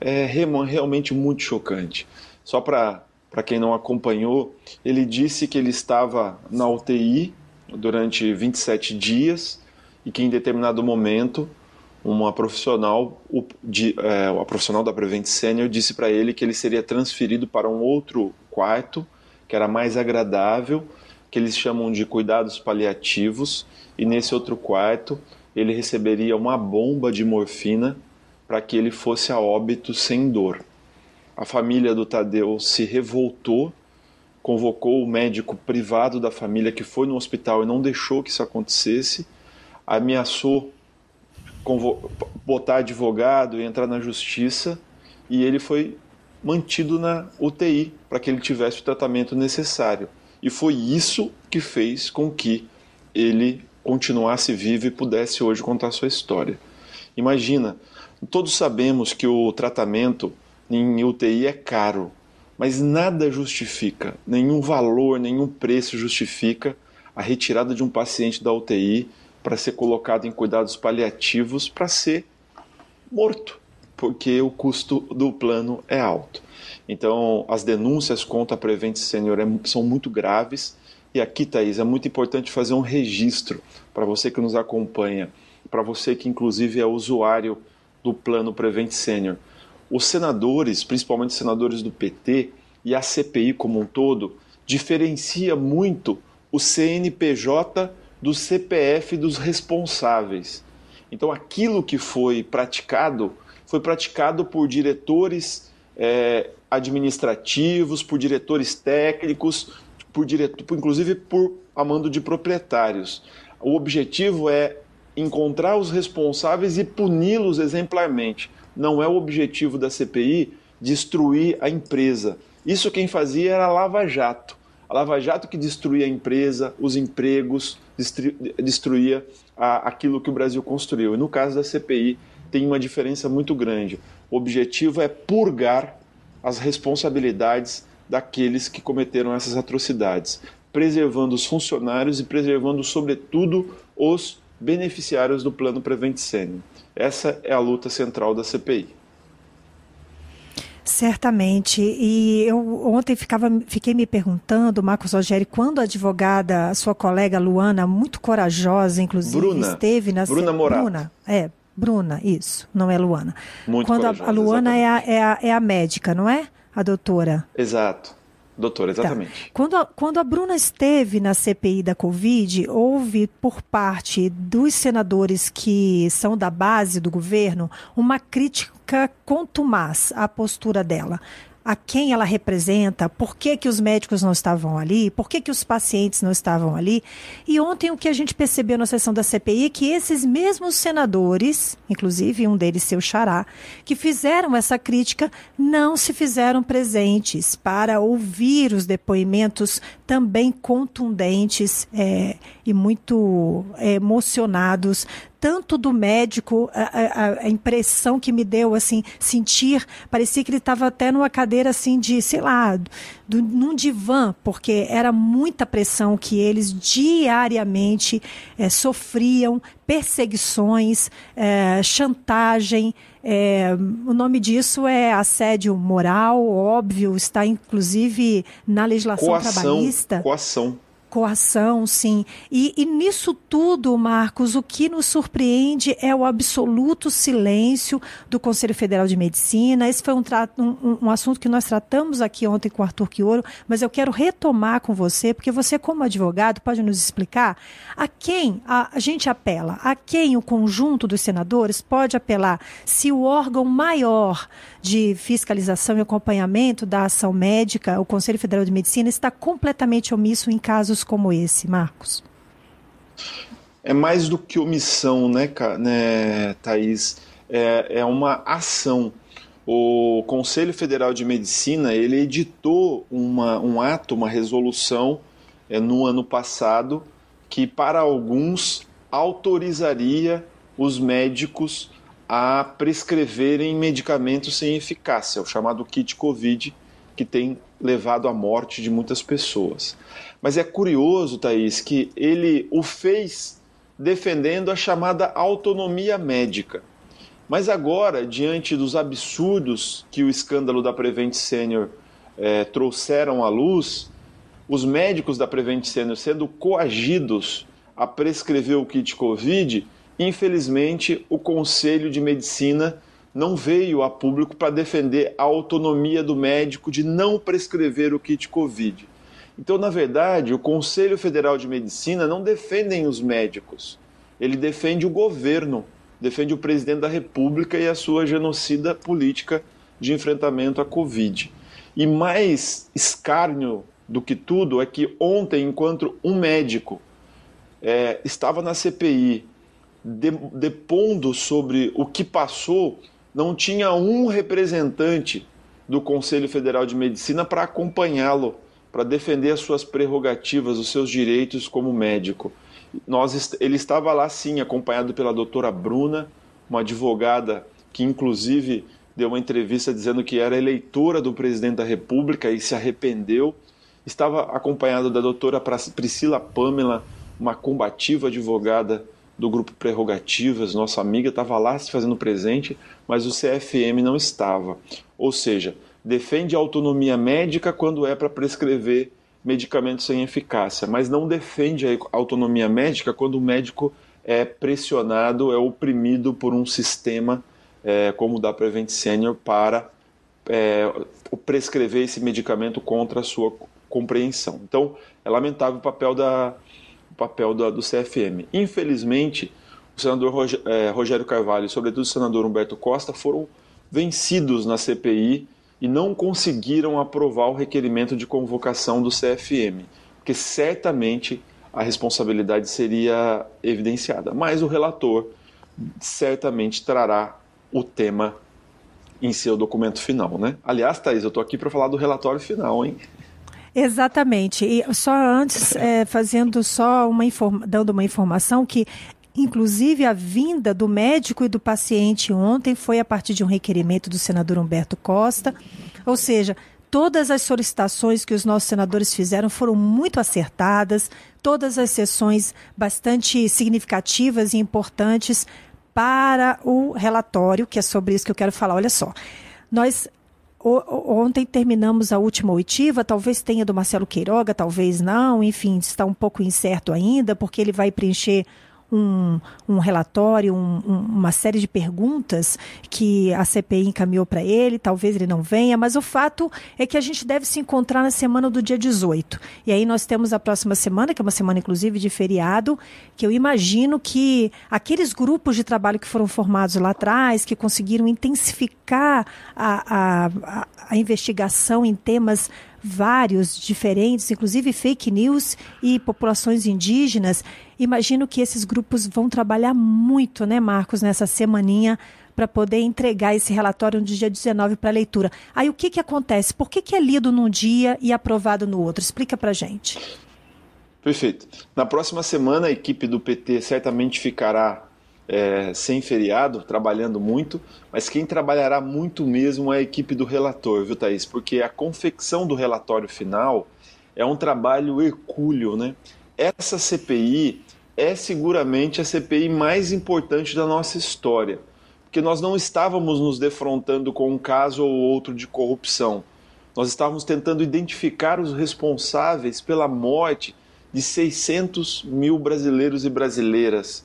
[SPEAKER 9] é, realmente muito chocante. Só para quem não acompanhou, ele disse que ele estava na UTI durante 27 dias e que em determinado momento uma profissional, de, é, profissional da Prevent Senior disse para ele que ele seria transferido para um outro quarto, que era mais agradável, que eles chamam de cuidados paliativos, e nesse outro quarto ele receberia uma bomba de morfina para que ele fosse a óbito sem dor. A família do Tadeu se revoltou, convocou o médico privado da família que foi no hospital e não deixou que isso acontecesse, ameaçou botar advogado e entrar na justiça, e ele foi mantido na UTI para que ele tivesse o tratamento necessário. E foi isso que fez com que ele continuasse vivo e pudesse hoje contar sua história. Imagina, todos sabemos que o tratamento em UTI é caro, mas nada justifica, nenhum valor, nenhum preço justifica a retirada de um paciente da UTI para ser colocado em cuidados paliativos para ser morto. porque o custo do plano é alto. Então, as denúncias contra a Prevent Senior é são muito graves. E aqui, Thaís, é muito importante fazer um registro para você que nos acompanha, para você que, inclusive, é usuário do plano Prevent Senior. Os senadores, principalmente os senadores do PT e a CPI como um todo, diferencia muito o CNPJ do CPF dos responsáveis. Então, aquilo que foi praticado foi praticado por diretores é, administrativos, por diretores técnicos, por inclusive por amando de proprietários. O objetivo é encontrar os responsáveis e puni-los exemplarmente. Não é o objetivo da CPI destruir a empresa. Isso quem fazia era Lava Jato. A Lava Jato que destruía a empresa, os empregos, destruía aquilo que o Brasil construiu. E no caso da CPI, tem uma diferença muito grande. O objetivo é purgar as responsabilidades daqueles que cometeram essas atrocidades, preservando os funcionários e preservando, sobretudo, os beneficiários do plano Prevent Senior. Essa é a luta central da CPI.
[SPEAKER 2] Certamente. E eu ontem ficava, fiquei me perguntando, Marcos Rogério, quando a advogada, sua colega Luana, muito corajosa, inclusive,
[SPEAKER 9] Bruna.
[SPEAKER 2] esteve na
[SPEAKER 9] Bruna Morato.
[SPEAKER 2] Bruna, é, Bruna, isso, não é Luana.
[SPEAKER 9] Muito
[SPEAKER 2] quando a,
[SPEAKER 9] corajosa,
[SPEAKER 2] a Luana é a, é, a, é a médica, não é? A doutora.
[SPEAKER 9] Exato. Doutor,
[SPEAKER 2] Tá.
[SPEAKER 9] exatamente.
[SPEAKER 2] Quando, a, quando a Bruna esteve na CPI da Covid, houve por parte dos senadores que são da base do governo uma crítica contumaz à postura dela. A quem ela representa, por que, que os médicos não estavam ali, por que, que os pacientes não estavam ali. E ontem o que a gente percebeu na sessão da CPI é que esses mesmos senadores, inclusive um deles, seu xará, que fizeram essa crítica, não se fizeram presentes para ouvir os depoimentos também contundentes é, e muito é, emocionados tanto do médico, a, a- a impressão que me deu, assim, sentir, parecia que ele estava até numa cadeira, assim, de, sei lá, do, num divã, porque era muita pressão que eles diariamente eh, sofriam, perseguições, eh, chantagem, eh, o nome disso é assédio moral, óbvio, está inclusive na legislação
[SPEAKER 9] Coação.
[SPEAKER 2] trabalhista.
[SPEAKER 9] Coação.
[SPEAKER 2] Coação, sim. E, e nisso tudo, Marcos, o que nos surpreende é o absoluto silêncio do Conselho Federal de Medicina. Esse foi um, um- um assunto que nós tratamos aqui ontem com o Arthur Quioro, mas eu quero retomar com você, porque você, como advogado, pode nos explicar a quem a, a gente apela, a quem o conjunto dos senadores pode apelar se o órgão maior de fiscalização e acompanhamento da ação médica, o Conselho Federal de Medicina, está completamente omisso em casos como esse, Marcos.
[SPEAKER 9] É mais do que omissão, né, né Thaís? É, é uma ação. O Conselho Federal de Medicina ele editou uma, um ato, uma resolução é, no ano passado que para alguns autorizaria os médicos a prescreverem medicamentos sem eficácia, o chamado kit COVID, que tem levado à morte de muitas pessoas. Mas é curioso, Thaís, que ele o fez defendendo a chamada autonomia médica. Mas agora, diante dos absurdos que o escândalo da Prevent Senior eh, trouxeram à luz, os médicos da Prevent Senior sendo coagidos a prescrever o kit Covid, infelizmente o Conselho de Medicina não veio a público para defender a autonomia do médico de não prescrever o kit Covid. Então, na verdade, o Conselho Federal de Medicina não defendem os médicos, ele defende o governo, defende o presidente da República e a sua genocida política de enfrentamento à Covid. E mais escárnio do que tudo é que ontem, enquanto um médico é, estava na CPI de, depondo sobre o que passou, não tinha um representante do Conselho Federal de Medicina para acompanhá-lo, para defender as suas prerrogativas, os seus direitos como médico. Nós, ele estava lá sim, acompanhado pela doutora Bruna, uma advogada que inclusive deu uma entrevista dizendo que era eleitora do presidente da República e se arrependeu. Estava acompanhado da doutora Priscila Pamela, uma combativa advogada do grupo Prerrogativas, nossa amiga, estava lá se fazendo presente, mas o CFM não estava. Ou seja, defende a autonomia médica quando é para prescrever medicamentos sem eficácia, mas não defende a autonomia médica quando o médico é pressionado, é oprimido por um sistema é, como o da Prevent Senior para é, prescrever esse medicamento contra a sua compreensão. Então, é lamentável o papel, da, papel da, do CFM. Infelizmente, o senador é, Rogério Carvalho e, sobretudo, o senador Humberto Costa foram vencidos na CPI e não conseguiram aprovar o requerimento de convocação do CFM, porque certamente a responsabilidade seria evidenciada. Mas o relator certamente trará o tema em seu documento final, né? Aliás, Thaís, eu estou aqui para falar do relatório final, hein?
[SPEAKER 2] Exatamente. E só antes, é, fazendo só uma dando uma informação que Inclusive, a vinda do médico e do paciente ontem foi a partir de um requerimento do senador Humberto Costa. Ou seja, todas as solicitações que os nossos senadores fizeram foram muito acertadas, todas as sessões bastante significativas e importantes para o relatório, que é sobre isso que eu quero falar. Olha só, nós ontem terminamos a última oitiva, talvez tenha do Marcelo Queiroga, talvez não, enfim, está um pouco incerto ainda, porque ele vai preencher um, um relatório, um, um, uma série de perguntas que a CPI encaminhou para ele, talvez ele não venha, mas o fato é que a gente deve se encontrar na semana do dia 18. E aí nós temos a próxima semana, que é uma semana inclusive de feriado, que eu imagino que aqueles grupos de trabalho que foram formados lá atrás, que conseguiram intensificar a, a, a investigação em temas vários, diferentes, inclusive fake news e populações indígenas. Imagino que esses grupos vão trabalhar muito, né, Marcos, nessa semaninha para poder entregar esse relatório no dia 19 para leitura. Aí o que, que acontece? Por que, que é lido num dia e aprovado no outro? Explica para gente.
[SPEAKER 9] Perfeito. Na próxima semana, a equipe do PT certamente ficará é, sem feriado, trabalhando muito, mas quem trabalhará muito mesmo é a equipe do relator, viu, Thaís? Porque a confecção do relatório final é um trabalho hercúleo, né? Essa CPI é seguramente a CPI mais importante da nossa história, porque nós não estávamos nos defrontando com um caso ou outro de corrupção. Nós estávamos tentando identificar os responsáveis pela morte de 600 mil brasileiros e brasileiras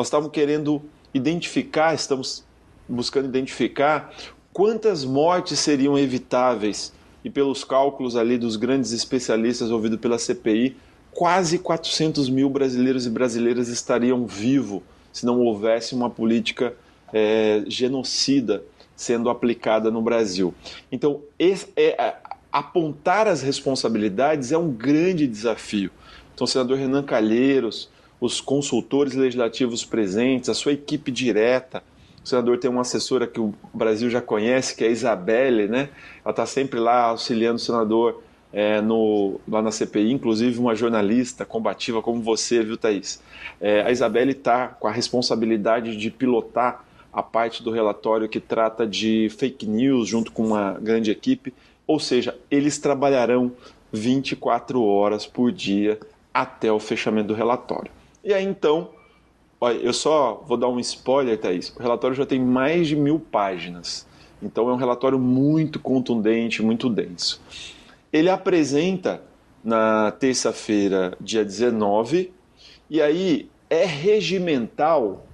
[SPEAKER 9] nós estávamos querendo identificar, estamos buscando identificar quantas mortes seriam evitáveis. E pelos cálculos ali dos grandes especialistas ouvidos pela CPI, quase 400 mil brasileiros e brasileiras estariam vivos se não houvesse uma política é, genocida sendo aplicada no Brasil. Então, esse, é, apontar as responsabilidades é um grande desafio. Então, o senador Renan Calheiros, os consultores legislativos presentes, a sua equipe direta. O senador tem uma assessora que o Brasil já conhece, que é a Isabelle, né? Ela está sempre lá auxiliando o senador é, no, lá na CPI, inclusive uma jornalista combativa como você, viu, Thaís? É, a Isabelle está com a responsabilidade de pilotar a parte do relatório que trata de fake news, junto com uma grande equipe. Ou seja, eles trabalharão 24 horas por dia até o fechamento do relatório. E aí então, olha, eu só vou dar um spoiler, Thaís. O relatório já tem mais de mil páginas. Então é um relatório muito contundente, muito denso. Ele apresenta na terça-feira, dia 19, e aí é regimental,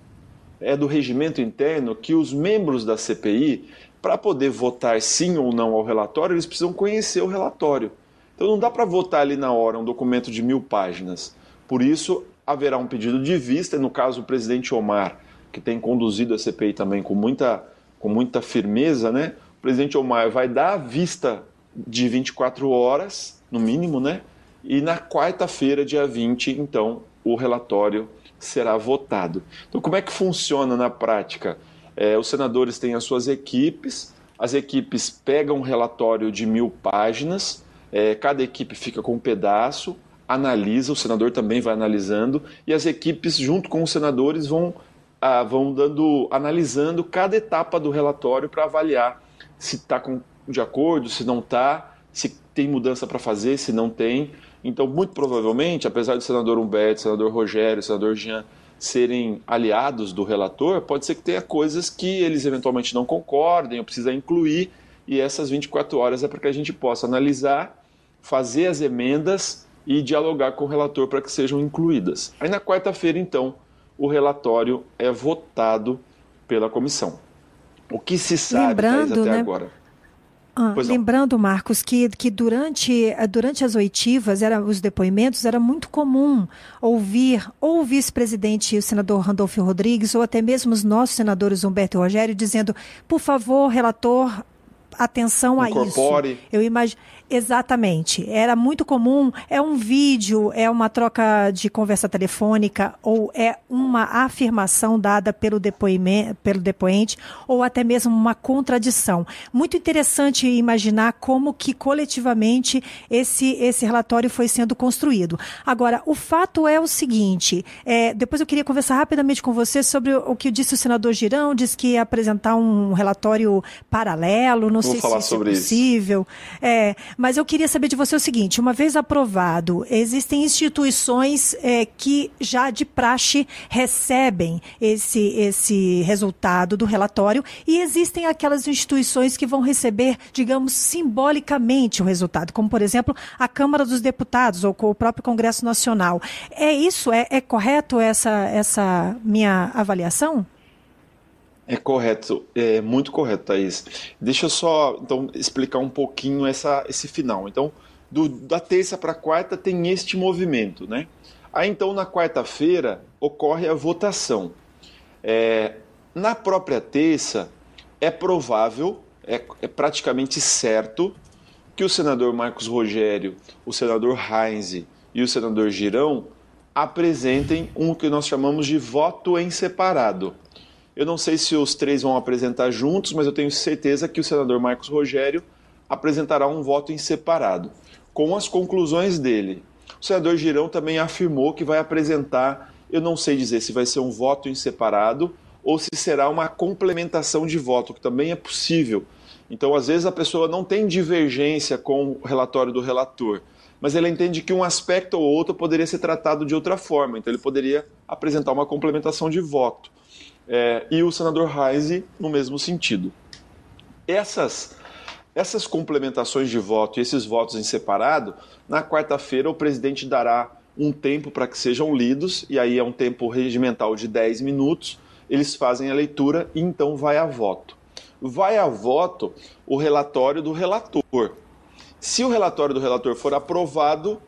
[SPEAKER 9] é do regimento interno que os membros da CPI, para poder votar sim ou não ao relatório, eles precisam conhecer o relatório. Então não dá para votar ali na hora um documento de mil páginas. Por isso, haverá um pedido de vista, no caso o presidente Omar, que tem conduzido a CPI também com muita, com muita firmeza, né? O presidente Omar vai dar a vista de 24 horas, no mínimo, né? E na quarta-feira, dia 20, então, o relatório será votado. Então, como é que funciona na prática? É, os senadores têm as suas equipes, as equipes pegam um relatório de mil páginas, é, cada equipe fica com um pedaço, analisa, o senador também vai analisando, e as equipes, junto com os senadores, vão, ah, vão dando, analisando cada etapa do relatório para avaliar se está de acordo, se não está, se tem mudança para fazer, se não tem. Então, muito provavelmente, apesar do senador Humberto, senador Rogério, senador Jean serem aliados do relator, pode ser que tenha coisas que eles eventualmente não concordem ou precisa incluir, e essas 24 horas é para que a gente possa analisar, fazer as emendas e dialogar com o relator para que sejam incluídas. Aí na quarta-feira, então, o relatório é votado pela comissão. O que se sabe
[SPEAKER 2] Lembrando,
[SPEAKER 9] Thaís, até
[SPEAKER 2] né?
[SPEAKER 9] agora?
[SPEAKER 2] Ah, lembrando, Marcos, que, que durante, durante as oitivas, era, os depoimentos, era muito comum ouvir ou o vice-presidente, o senador Randolfo Rodrigues, ou até mesmo os nossos senadores Humberto e Rogério, dizendo, por favor, relator, atenção a
[SPEAKER 9] Incorpore.
[SPEAKER 2] isso. Eu imagino. Exatamente. Era muito comum, é um vídeo, é uma troca de conversa telefônica, ou é uma afirmação dada pelo, depoimento, pelo depoente, ou até mesmo uma contradição. Muito interessante imaginar como que coletivamente esse, esse relatório foi sendo construído. Agora, o fato é o seguinte, é, depois eu queria conversar rapidamente com você sobre o que disse o senador Girão, disse que ia apresentar um relatório paralelo, não
[SPEAKER 9] Vou
[SPEAKER 2] sei se isso é
[SPEAKER 9] sobre isso.
[SPEAKER 2] possível. É, mas eu queria saber de você o seguinte: uma vez aprovado, existem instituições é, que já de praxe recebem esse, esse resultado do relatório e existem aquelas instituições que vão receber, digamos, simbolicamente o resultado, como por exemplo a Câmara dos Deputados ou o próprio Congresso Nacional. É isso? É, é correto essa, essa minha avaliação?
[SPEAKER 9] É correto, é muito correto, Thaís. Deixa eu só então explicar um pouquinho essa, esse final. Então, do, da terça para quarta tem este movimento, né? Aí então na quarta-feira ocorre a votação. É, na própria terça é provável, é, é praticamente certo que o senador Marcos Rogério, o senador Heinz e o senador Girão apresentem um que nós chamamos de voto em separado. Eu não sei se os três vão apresentar juntos, mas eu tenho certeza que o senador Marcos Rogério apresentará um voto em separado, com as conclusões dele. O senador Girão também afirmou que vai apresentar, eu não sei dizer se vai ser um voto em separado ou se será uma complementação de voto, que também é possível. Então, às vezes, a pessoa não tem divergência com o relatório do relator, mas ele entende que um aspecto ou outro poderia ser tratado de outra forma, então ele poderia apresentar uma complementação de voto. É, e o senador Reise no mesmo sentido. Essas, essas complementações de voto e esses votos em separado, na quarta-feira o presidente dará um tempo para que sejam lidos, e aí é um tempo regimental de 10 minutos, eles fazem a leitura e então vai a voto. Vai a voto o relatório do relator. Se o relatório do relator for aprovado,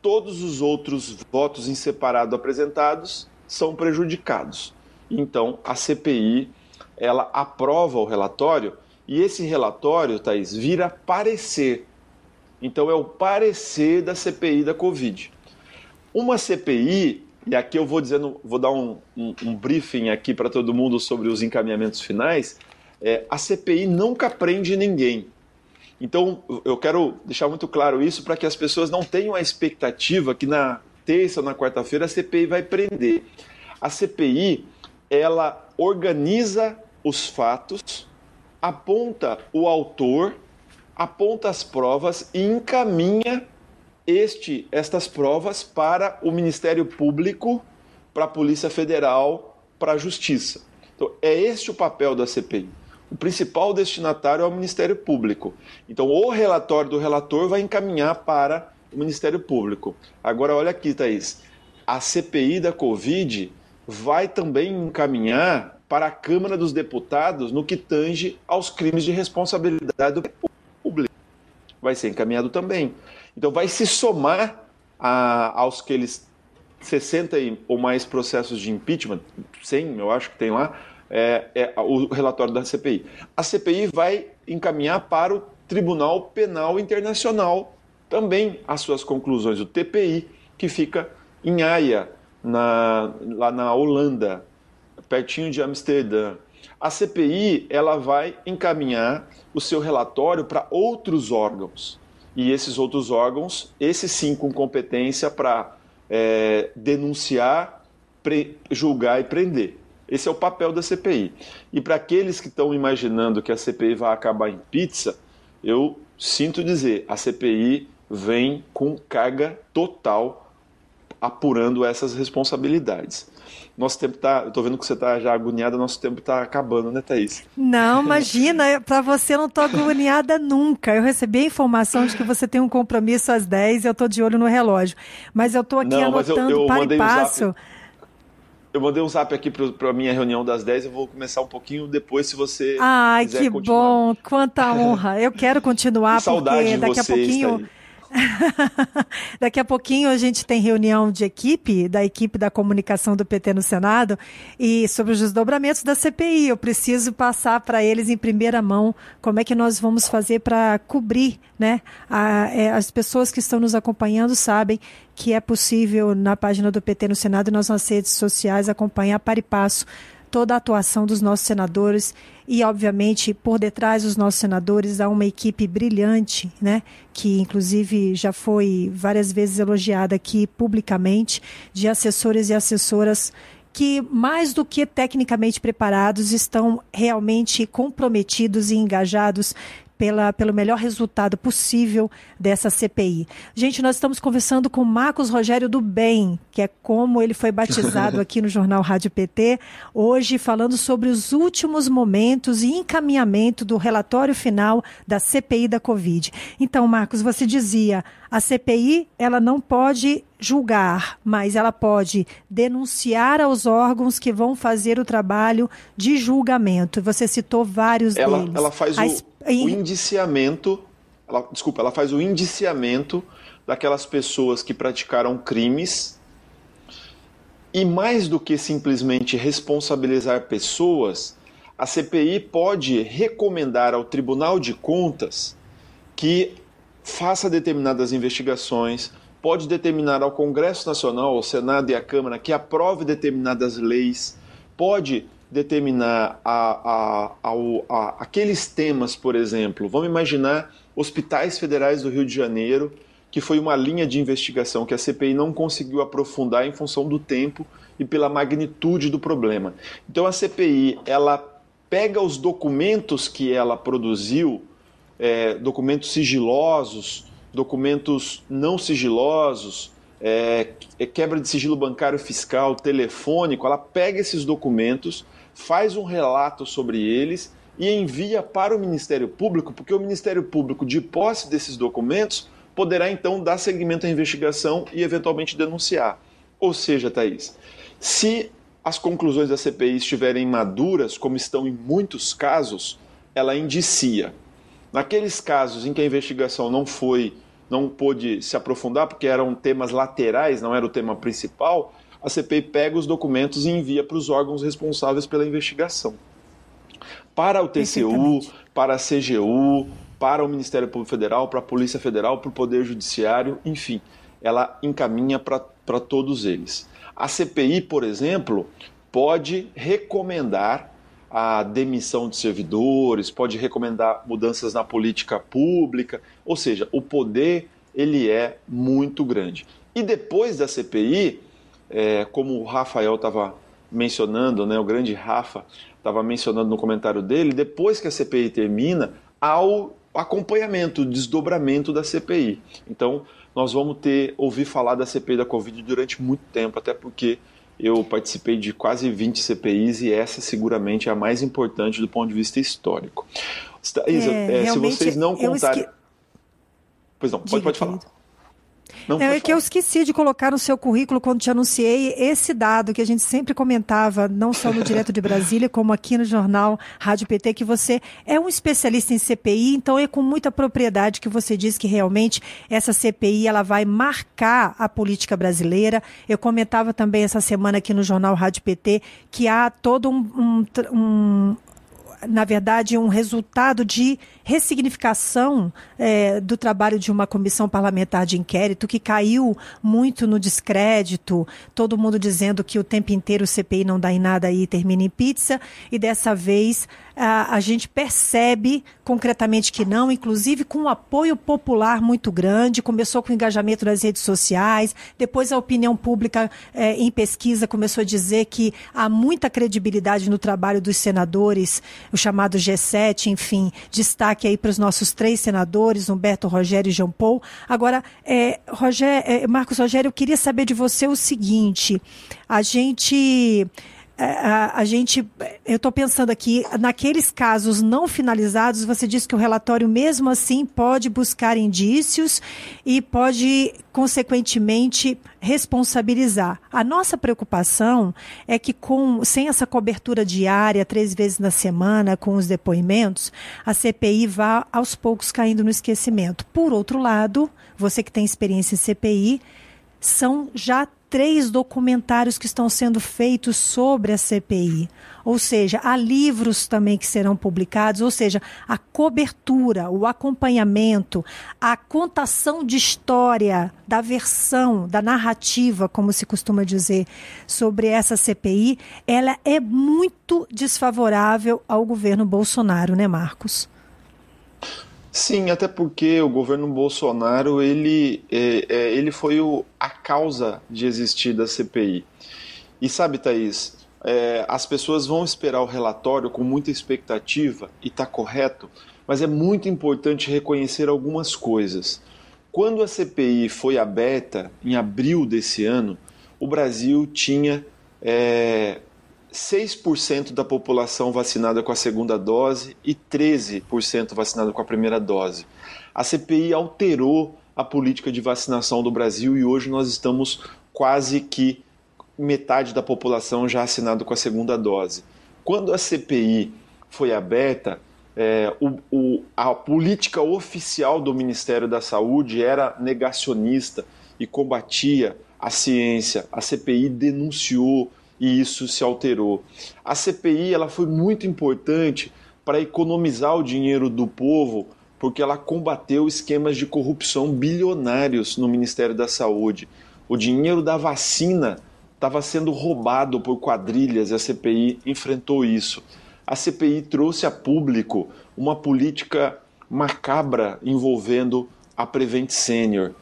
[SPEAKER 9] todos os outros votos em separado apresentados são prejudicados. Então, a CPI, ela aprova o relatório e esse relatório, Thaís, vira parecer. Então, é o parecer da CPI da Covid. Uma CPI, e aqui eu vou dizendo, vou dar um, um, um briefing aqui para todo mundo sobre os encaminhamentos finais, é, a CPI nunca prende ninguém. Então, eu quero deixar muito claro isso para que as pessoas não tenham a expectativa que na terça ou na quarta-feira a CPI vai prender. A CPI, ela organiza os fatos, aponta o autor, aponta as provas e encaminha este, estas provas para o Ministério Público, para a Polícia Federal, para a Justiça. Então, é este o papel da CPI. O principal destinatário é o Ministério Público. Então, o relatório do relator vai encaminhar para o Ministério Público. Agora, olha aqui, Thaís. A CPI da Covid vai também encaminhar para a Câmara dos Deputados no que tange aos crimes de responsabilidade do público. Vai ser encaminhado também. Então, vai se somar a, aos que eles 60 ou mais processos de impeachment, 100, eu acho que tem lá, é, é, o relatório da CPI. A CPI vai encaminhar para o Tribunal Penal Internacional também as suas conclusões, o TPI, que fica em Haia, na, lá na Holanda, pertinho de Amsterdã. A CPI ela vai encaminhar o seu relatório para outros órgãos. E esses outros órgãos, esses sim com competência para é, denunciar, pre, julgar e prender. Esse é o papel da CPI. E para aqueles que estão imaginando que a CPI vai acabar em pizza, eu sinto dizer, a CPI vem com carga total apurando essas responsabilidades. Nosso tempo tá. Eu tô vendo que você tá já agoniada, nosso tempo tá acabando, né, Thaís?
[SPEAKER 2] Não, imagina, para você não tô agoniada nunca. Eu recebi a informação de que você tem um compromisso às 10 e eu tô de olho no relógio. Mas eu tô aqui não, anotando eu, eu para e passo. Um
[SPEAKER 9] eu mandei um zap aqui para a minha reunião das 10, eu vou começar um pouquinho depois, se você
[SPEAKER 2] Ai,
[SPEAKER 9] quiser
[SPEAKER 2] que
[SPEAKER 9] continuar.
[SPEAKER 2] bom, quanta honra. Eu quero continuar, porque daqui a pouquinho... Daqui a pouquinho a gente tem reunião de equipe, da equipe da comunicação do PT no Senado, e sobre os desdobramentos da CPI. Eu preciso passar para eles em primeira mão como é que nós vamos fazer para cobrir, né? A, é, as pessoas que estão nos acompanhando sabem que é possível na página do PT no Senado e nas nossas redes sociais acompanhar para e passo toda a atuação dos nossos senadores e, obviamente, por detrás dos nossos senadores há uma equipe brilhante, né, que inclusive já foi várias vezes elogiada aqui publicamente, de assessores e assessoras que, mais do que tecnicamente preparados, estão realmente comprometidos e engajados pela, pelo melhor resultado possível dessa CPI. Gente, nós estamos conversando com Marcos Rogério do Bem, que é como ele foi batizado aqui no Jornal Rádio PT, hoje falando sobre os últimos momentos e encaminhamento do relatório final da CPI da Covid. Então, Marcos, você dizia, a CPI ela não pode julgar, mas ela pode denunciar aos órgãos que vão fazer o trabalho de julgamento. Você citou vários
[SPEAKER 9] ela,
[SPEAKER 2] deles.
[SPEAKER 9] Ela faz o, o indiciamento, ela, desculpa, ela faz o indiciamento daquelas pessoas que praticaram crimes e mais do que simplesmente responsabilizar pessoas, a CPI pode recomendar ao Tribunal de Contas que faça determinadas investigações, pode determinar ao Congresso Nacional, ao Senado e à Câmara que aprove determinadas leis, pode determinar a, a, a, aqueles temas, por exemplo. Vamos imaginar hospitais federais do Rio de Janeiro, que foi uma linha de investigação que a CPI não conseguiu aprofundar em função do tempo e pela magnitude do problema. Então a CPI ela pega os documentos que ela produziu, é, documentos sigilosos, documentos não sigilosos, é, é quebra de sigilo bancário fiscal, telefônico, ela pega esses documentos faz um relato sobre eles e envia para o Ministério Público, porque o Ministério Público, de posse desses documentos, poderá então dar seguimento à investigação e eventualmente denunciar. Ou seja, Thaís, se as conclusões da CPI estiverem maduras, como estão em muitos casos, ela indicia. Naqueles casos em que a investigação não foi, não pôde se aprofundar, porque eram temas laterais, não era o tema principal, a CPI pega os documentos e envia para os órgãos responsáveis pela investigação. Para o TCU, para a CGU, para o Ministério Público Federal, para a Polícia Federal, para o Poder Judiciário, enfim, ela encaminha para todos eles. A CPI, por exemplo, pode recomendar a demissão de servidores, pode recomendar mudanças na política pública, ou seja, o poder ele é muito grande. E depois da CPI, é, como o Rafael estava mencionando, né, o grande Rafa estava mencionando no comentário dele, depois que a CPI termina, há o acompanhamento, o desdobramento da CPI. Então, nós vamos ter ouvir falar da CPI da Covid durante muito tempo, até porque eu participei de quase 20 CPIs e essa seguramente é a mais importante do ponto de vista histórico. Isa, é, é, se vocês não contarem. Esque... Pois não, pode, pode falar.
[SPEAKER 2] Não, é que eu esqueci de colocar no seu currículo quando te anunciei esse dado que a gente sempre comentava, não só no Direto de Brasília, como aqui no jornal Rádio PT, que você é um especialista em CPI, então é com muita propriedade que você diz que realmente essa CPI ela vai marcar a política brasileira. Eu comentava também essa semana aqui no jornal Rádio PT que há todo um, um, um na verdade, um resultado de ressignificação é, do trabalho de uma comissão parlamentar de inquérito que caiu muito no descrédito, todo mundo dizendo que o tempo inteiro o CPI não dá em nada e termina em pizza, e dessa vez a, a gente percebe concretamente que não, inclusive com um apoio popular muito grande. Começou com o engajamento nas redes sociais, depois a opinião pública é, em pesquisa começou a dizer que há muita credibilidade no trabalho dos senadores o chamado G7, enfim, destaque aí para os nossos três senadores, Humberto, Rogério e Jean Paul. Agora, é, Rogério, é, Marcos Rogério, eu queria saber de você o seguinte: a gente a, a, gente, eu estou pensando aqui, naqueles casos não finalizados, você disse que o relatório, mesmo assim, pode buscar indícios e pode, consequentemente, responsabilizar. A nossa preocupação é que, com, sem essa cobertura diária, três vezes na semana, com os depoimentos, a CPI vá aos poucos caindo no esquecimento. Por outro lado, você que tem experiência em CPI, são já três documentários que estão sendo feitos sobre a CPI. Ou seja, há livros também que serão publicados, ou seja, a cobertura, o acompanhamento, a contação de história, da versão, da narrativa, como se costuma dizer, sobre essa CPI, ela é muito desfavorável ao governo Bolsonaro, né, Marcos?
[SPEAKER 9] Sim, até porque o governo Bolsonaro ele, é, é, ele foi o, a causa de existir da CPI. E sabe, Thaís, é, as pessoas vão esperar o relatório com muita expectativa, e está correto, mas é muito importante reconhecer algumas coisas. Quando a CPI foi aberta, em abril desse ano, o Brasil tinha é, 6% da população vacinada com a segunda dose e 13% vacinada com a primeira dose. A CPI alterou a política de vacinação do Brasil e hoje nós estamos quase que metade da população já assinado com a segunda dose. Quando a CPI foi aberta, é, o, o, a política oficial do Ministério da Saúde era negacionista e combatia a ciência. A CPI denunciou e isso se alterou. A CPI ela foi muito importante para economizar o dinheiro do povo, porque ela combateu esquemas de corrupção bilionários no Ministério da Saúde. O dinheiro da vacina estava sendo roubado por quadrilhas e a CPI enfrentou isso. A CPI trouxe a público uma política macabra envolvendo a Prevent Senior.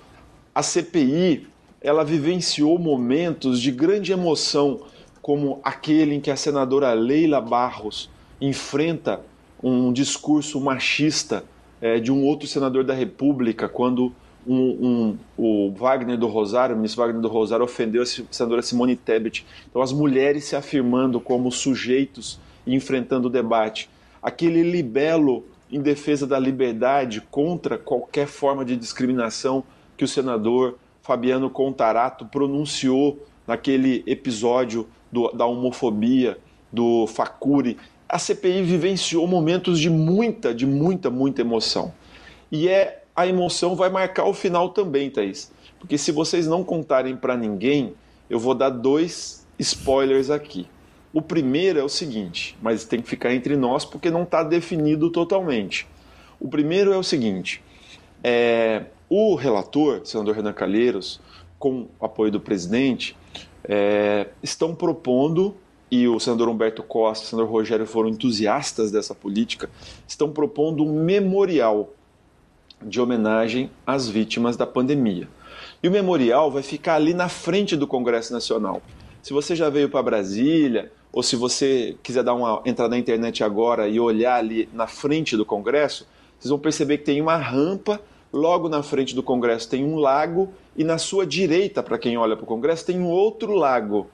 [SPEAKER 9] A CPI ela vivenciou momentos de grande emoção como aquele em que a senadora Leila Barros enfrenta um discurso machista é, de um outro senador da República, quando um, um, o Wagner do Rosário, o ministro Wagner do Rosário, ofendeu a senadora Simone Tebet. Então, as mulheres se afirmando como sujeitos e enfrentando o debate. Aquele libelo em defesa da liberdade contra qualquer forma de discriminação que o senador Fabiano Contarato pronunciou naquele episódio do, da homofobia, do Facuri. A CPI vivenciou momentos de muita, de muita, muita emoção. E é a emoção vai marcar o final também, Thaís. Porque se vocês não contarem para ninguém, eu vou dar dois spoilers aqui. O primeiro é o seguinte, mas tem que ficar entre nós porque não está definido totalmente. O primeiro é o seguinte: é, o relator, senador Renan Calheiros, com o apoio do presidente, é, estão propondo, e o senador Humberto Costa o senador Rogério foram entusiastas dessa política, estão propondo um memorial de homenagem às vítimas da pandemia. E o memorial vai ficar ali na frente do Congresso Nacional. Se você já veio para Brasília, ou se você quiser dar uma entrar na internet agora e olhar ali na frente do Congresso, vocês vão perceber que tem uma rampa Logo na frente do Congresso tem um lago e na sua direita, para quem olha para o Congresso, tem um outro lago,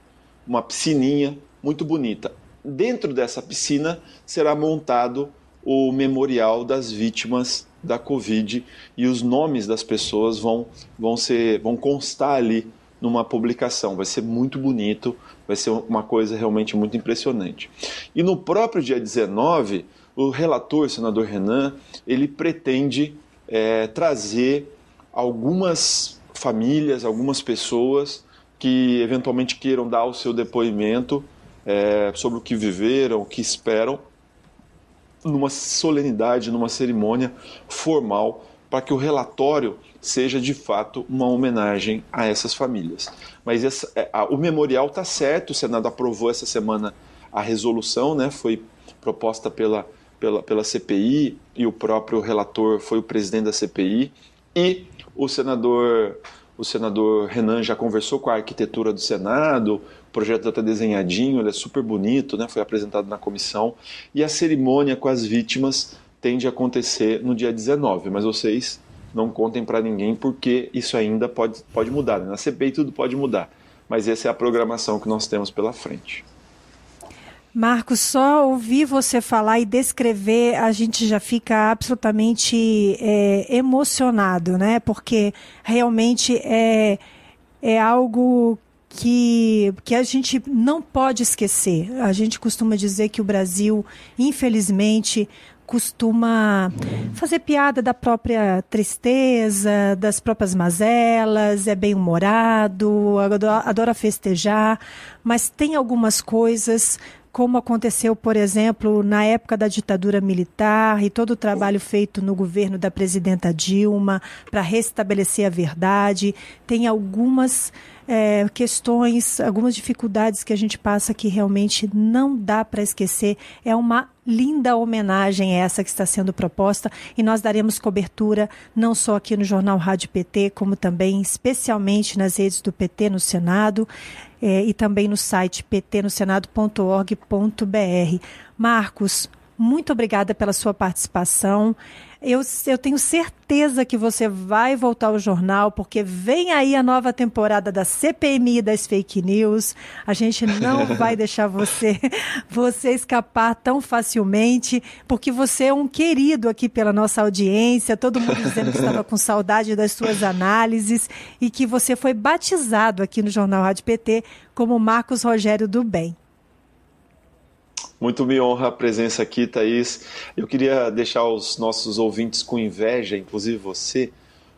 [SPEAKER 9] uma piscininha muito bonita. Dentro dessa piscina será montado o memorial das vítimas da Covid e os nomes das pessoas vão, vão, ser, vão constar ali numa publicação. Vai ser muito bonito, vai ser uma coisa realmente muito impressionante. E no próprio dia 19, o relator, o senador Renan, ele pretende é, trazer algumas famílias, algumas pessoas que eventualmente queiram dar o seu depoimento é, sobre o que viveram, o que esperam, numa solenidade, numa cerimônia formal, para que o relatório seja de fato uma homenagem a essas famílias. Mas essa, é, a, o memorial está certo, o Senado aprovou essa semana a resolução, né, foi proposta pela pela, pela CPI e o próprio relator foi o presidente da CPI e o senador o senador Renan já conversou com a arquitetura do Senado, O projeto está desenhadinho, ele é super bonito, né? foi apresentado na comissão. E a cerimônia com as vítimas tende a acontecer no dia 19, mas vocês não contem para ninguém porque isso ainda pode, pode mudar. Né? Na CPI tudo pode mudar, mas essa é a programação que nós temos pela frente.
[SPEAKER 2] Marcos, só ouvir você falar e descrever, a gente já fica absolutamente é, emocionado, né? Porque realmente é, é algo que, que a gente não pode esquecer. A gente costuma dizer que o Brasil, infelizmente, costuma fazer piada da própria tristeza, das próprias mazelas, é bem humorado, adora festejar, mas tem algumas coisas como aconteceu, por exemplo, na época da ditadura militar e todo o trabalho feito no governo da presidenta Dilma para restabelecer a verdade. Tem algumas é, questões, algumas dificuldades que a gente passa que realmente não dá para esquecer. É uma linda homenagem essa que está sendo proposta e nós daremos cobertura não só aqui no Jornal Rádio PT, como também especialmente nas redes do PT no Senado é, e também no site ptnosenado.org.br. Marcos, muito obrigada pela sua participação. Eu, eu tenho certeza que você vai voltar ao jornal, porque vem aí a nova temporada da CPMI das fake news. A gente não vai deixar você, você escapar tão facilmente, porque você é um querido aqui pela nossa audiência, todo mundo dizendo que estava com saudade das suas análises e que você foi batizado aqui no Jornal Rádio PT como Marcos Rogério do Bem.
[SPEAKER 9] Muito me honra a presença aqui, Thaís. Eu queria deixar os nossos ouvintes com inveja, inclusive você,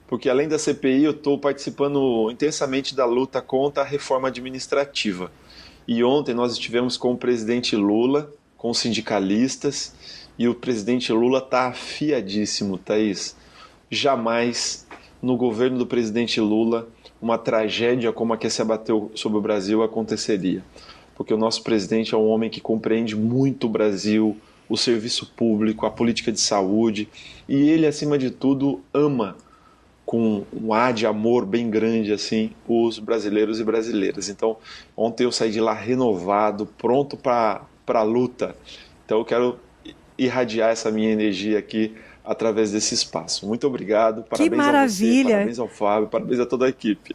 [SPEAKER 9] porque além da CPI, eu estou participando intensamente da luta contra a reforma administrativa. E ontem nós estivemos com o presidente Lula, com sindicalistas, e o presidente Lula está afiadíssimo, Thaís. Jamais no governo do presidente Lula uma tragédia como a que se abateu sobre o Brasil aconteceria porque o nosso presidente é um homem que compreende muito o Brasil, o serviço público, a política de saúde, e ele, acima de tudo, ama com um ar de amor bem grande assim os brasileiros e brasileiras. Então, ontem eu saí de lá renovado, pronto para a luta. Então, eu quero irradiar essa minha energia aqui através desse espaço. Muito obrigado.
[SPEAKER 2] Parabéns que maravilha. a
[SPEAKER 9] você, parabéns ao Fábio, parabéns a toda a equipe.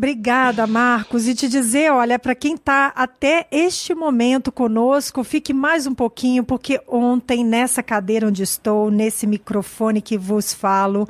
[SPEAKER 2] Obrigada, Marcos. E te dizer, olha, para quem está até este momento conosco, fique mais um pouquinho, porque ontem, nessa cadeira onde estou, nesse microfone que vos falo,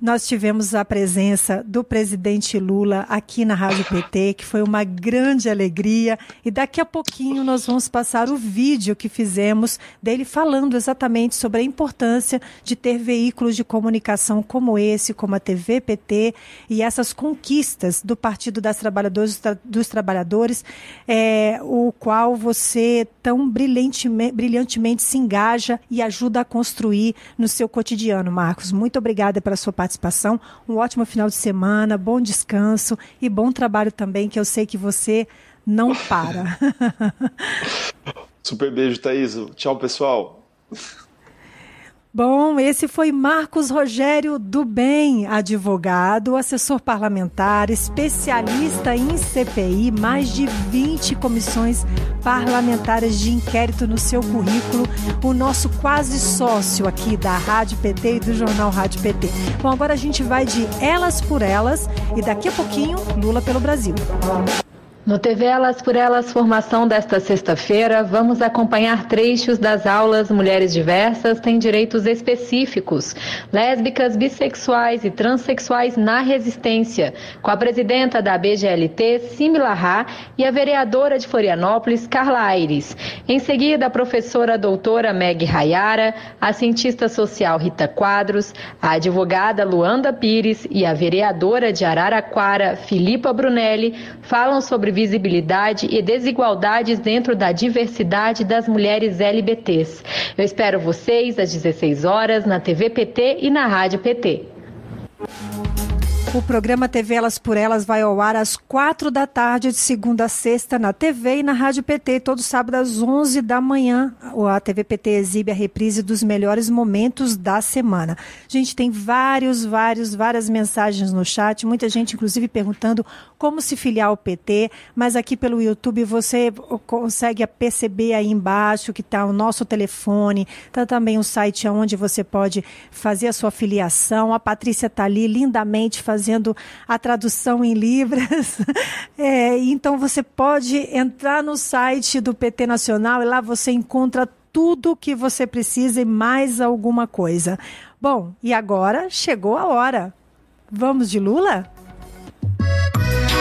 [SPEAKER 2] nós tivemos a presença do presidente Lula aqui na Rádio PT, que foi uma grande alegria. E daqui a pouquinho nós vamos passar o vídeo que fizemos dele falando exatamente sobre a importância de ter veículos de comunicação como esse, como a TV PT, e essas conquistas do Partido das Trabalhadoras, dos Trabalhadores, é, o qual você tão brilhantemente, brilhantemente se engaja e ajuda a construir no seu cotidiano, Marcos. Muito obrigada pela sua participação participação. Um ótimo final de semana, bom descanso e bom trabalho também, que eu sei que você não para.
[SPEAKER 9] Super beijo, Thaís. Tchau, pessoal.
[SPEAKER 2] Bom, esse foi Marcos Rogério do Bem, advogado, assessor parlamentar, especialista em CPI, mais de 20 comissões parlamentares de inquérito no seu currículo, o nosso quase sócio aqui da Rádio PT e do Jornal Rádio PT. Bom, agora a gente vai de Elas por Elas e daqui a pouquinho, Lula pelo Brasil.
[SPEAKER 10] No TV Elas por Elas Formação desta sexta-feira, vamos acompanhar trechos das aulas Mulheres Diversas têm Direitos Específicos, Lésbicas, Bissexuais e Transsexuais na Resistência, com a presidenta da BGLT, Simila Rá, e a vereadora de Florianópolis, Carla Aires. Em seguida, a professora doutora Meg Rayara, a cientista social Rita Quadros, a advogada Luanda Pires e a vereadora de Araraquara, Filipa Brunelli, falam sobre visibilidade e desigualdades dentro da diversidade das mulheres LBTs. Eu espero vocês às 16 horas na TV PT e na Rádio PT.
[SPEAKER 2] O programa TV Elas por Elas vai ao ar às quatro da tarde, de segunda a sexta, na TV e na Rádio PT, todo sábado às onze da manhã. A TV PT exibe a reprise dos melhores momentos da semana. Gente, tem vários, vários, várias mensagens no chat, muita gente, inclusive, perguntando como se filiar ao PT, mas aqui pelo YouTube você consegue perceber aí embaixo que está o nosso telefone, está também o site onde você pode fazer a sua filiação. A Patrícia está ali lindamente fazendo a tradução em Libras. É, então você pode entrar no site do PT Nacional e lá você encontra tudo o que você precisa e mais alguma coisa. Bom, e agora chegou a hora. Vamos de Lula?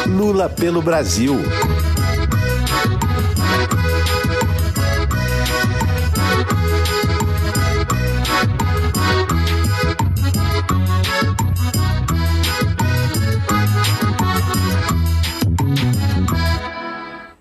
[SPEAKER 1] Lula pelo Brasil.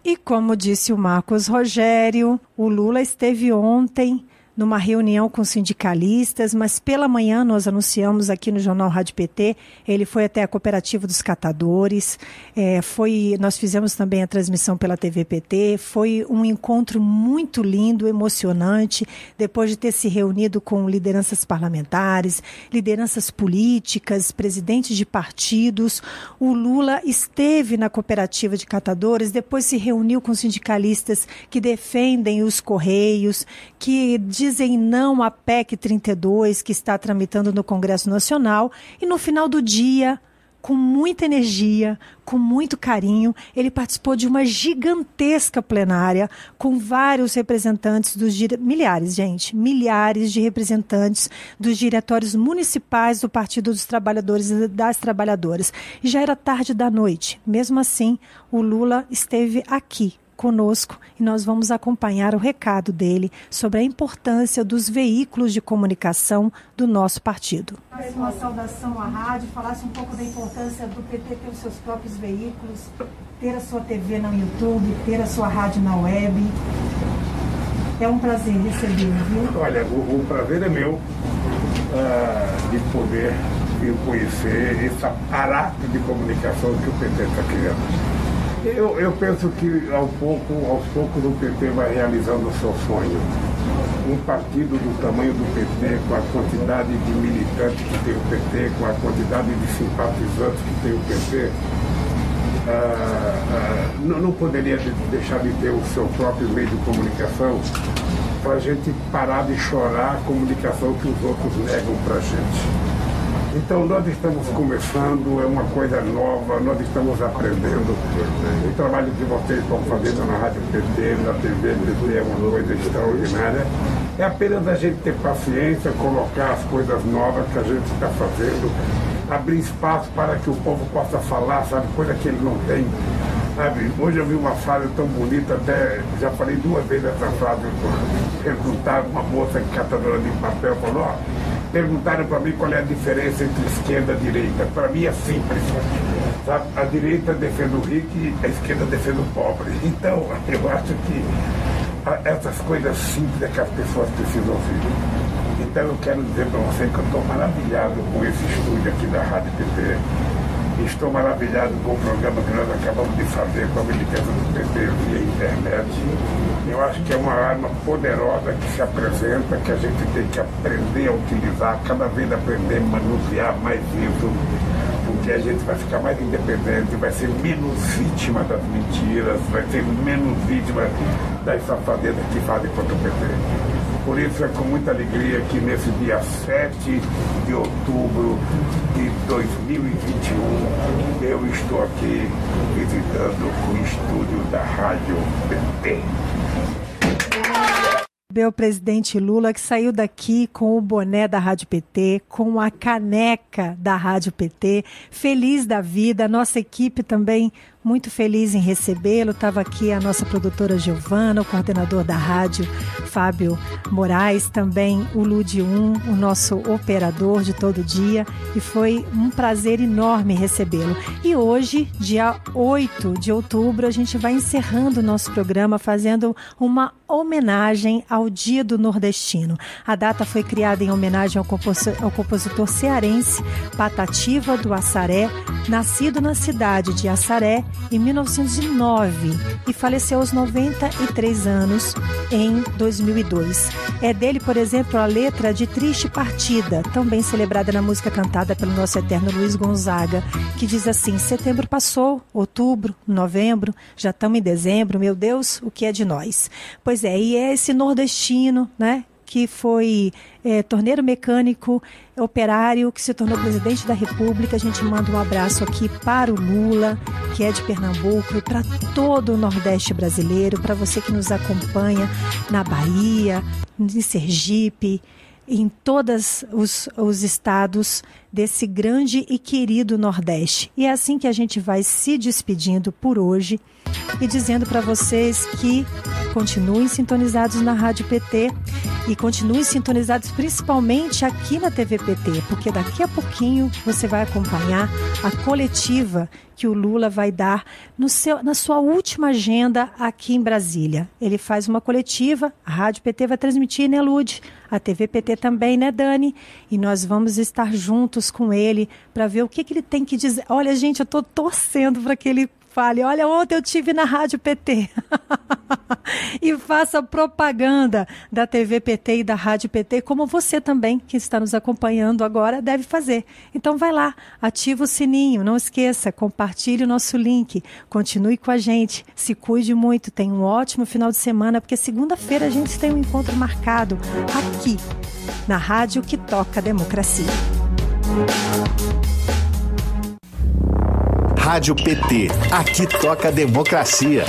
[SPEAKER 2] E como disse o Marcos Rogério, o Lula esteve ontem numa reunião com sindicalistas, mas pela manhã nós anunciamos aqui no Jornal Rádio PT, ele foi até a Cooperativa dos Catadores, é, foi, nós fizemos também a transmissão pela TV PT, foi um encontro muito lindo, emocionante, depois de ter se reunido com lideranças parlamentares, lideranças políticas, presidentes de partidos, o Lula esteve na Cooperativa de Catadores, depois se reuniu com sindicalistas que defendem os Correios, que dizem não à PEC 32, que está tramitando no Congresso Nacional, e no final do dia, com muita energia, com muito carinho, ele participou de uma gigantesca plenária com vários representantes dos milhares, gente, milhares de representantes dos diretórios municipais do Partido dos Trabalhadores e das Trabalhadoras. E já era tarde da noite. Mesmo assim, o Lula esteve aqui conosco e nós vamos acompanhar o recado dele sobre a importância dos veículos de comunicação do nosso partido. Uma saudação à rádio, falasse um pouco da importância do PT ter os seus próprios veículos, ter a sua TV no YouTube, ter a sua rádio na web. É um prazer receber, viu?
[SPEAKER 7] Olha, o, o prazer é meu uh, de poder vir conhecer esse aparato de comunicação que o PT está criando. Eu, eu penso que ao pouco, aos poucos o PT vai realizando o seu sonho. Um partido do tamanho do PT, com a quantidade de militantes que tem o PT, com a quantidade de simpatizantes que tem o PT, ah, ah, não, não poderia deixar de ter o seu próprio meio de comunicação para a gente parar de chorar a comunicação que os outros negam para a gente. Então nós estamos começando, é uma coisa nova, nós estamos aprendendo. O trabalho que vocês estão fazendo na Rádio PT, na TV PT é uma coisa extraordinária. É apenas a gente ter paciência, colocar as coisas novas que a gente está fazendo, abrir espaço para que o povo possa falar, sabe, coisa que ele não tem. Sabe, hoje eu vi uma frase tão bonita, até já falei duas vezes essa frase, perguntaram uma moça catadora de papel, falou, ó, perguntaram para mim qual é a diferença entre esquerda e direita. Para mim é simples. Sabe? A direita defende o rico e a esquerda defende o pobre. Então, eu acho que essas coisas simples é que as pessoas precisam ouvir. Então eu quero dizer para você que eu estou maravilhado com esse estúdio aqui da Rádio PT Estou maravilhado com o programa que nós acabamos de fazer com a militância do PT via internet. Eu acho que é uma arma poderosa que se apresenta, que a gente tem que aprender a utilizar, cada vez aprender a manusear mais isso, porque a gente vai ficar mais independente, vai ser menos vítima das mentiras, vai ser menos vítima das safadezas que fazem contra o PT. Por isso é com muita alegria que nesse dia 7 de outubro de 2021 eu estou aqui visitando o estúdio da Rádio PT
[SPEAKER 2] o presidente Lula, que saiu daqui com o boné da Rádio PT, com a caneca da Rádio PT, feliz da vida. Nossa equipe também muito feliz em recebê-lo. Estava aqui a nossa produtora Giovana, o coordenador da rádio, Fábio Moraes, também o Lude 1, o nosso operador de todo dia, e foi um prazer enorme recebê-lo. E hoje, dia 8 de outubro, a gente vai encerrando o nosso programa fazendo uma homenagem ao Dia do Nordestino. A data foi criada em homenagem ao, ao compositor cearense Patativa do Assaré, nascido na cidade de Assaré em 1909 e faleceu aos 93 anos em 2002. É dele, por exemplo, a letra de Triste Partida, também celebrada na música cantada pelo nosso eterno Luiz Gonzaga, que diz assim: Setembro passou, outubro, novembro, já estamos em dezembro, meu Deus, o que é de nós? Pois é, e é esse nordestino, né? Que foi é, torneiro mecânico, operário, que se tornou presidente da República. A gente manda um abraço aqui para o Lula, que é de Pernambuco, para todo o Nordeste brasileiro, para você que nos acompanha na Bahia, em Sergipe, em todos os, os estados desse grande e querido Nordeste. E é assim que a gente vai se despedindo por hoje e dizendo para vocês que continuem sintonizados na Rádio PT e continuem sintonizados principalmente aqui na TV PT, porque daqui a pouquinho você vai acompanhar a coletiva que o Lula vai dar seu, na sua última agenda aqui em Brasília. Ele faz uma coletiva, a Rádio PT vai transmitir, né, Lude? A TV PT também, né, Dani? E nós vamos estar juntos com ele para ver o que, que ele tem que dizer. Olha, gente, eu estou torcendo para que ele fale: olha, ontem eu tive na Rádio PT. e faça propaganda da TV PT e da Rádio PT, como você também, que está nos acompanhando agora, deve fazer. Então vai lá, ativa o sininho, não esqueça, compartilhe o nosso link, continue com a gente, se cuide muito, tenha um ótimo final de semana, porque segunda-feira a gente tem um encontro marcado aqui, na Rádio que toca democracia.
[SPEAKER 1] Rádio PT. Aqui toca democracia.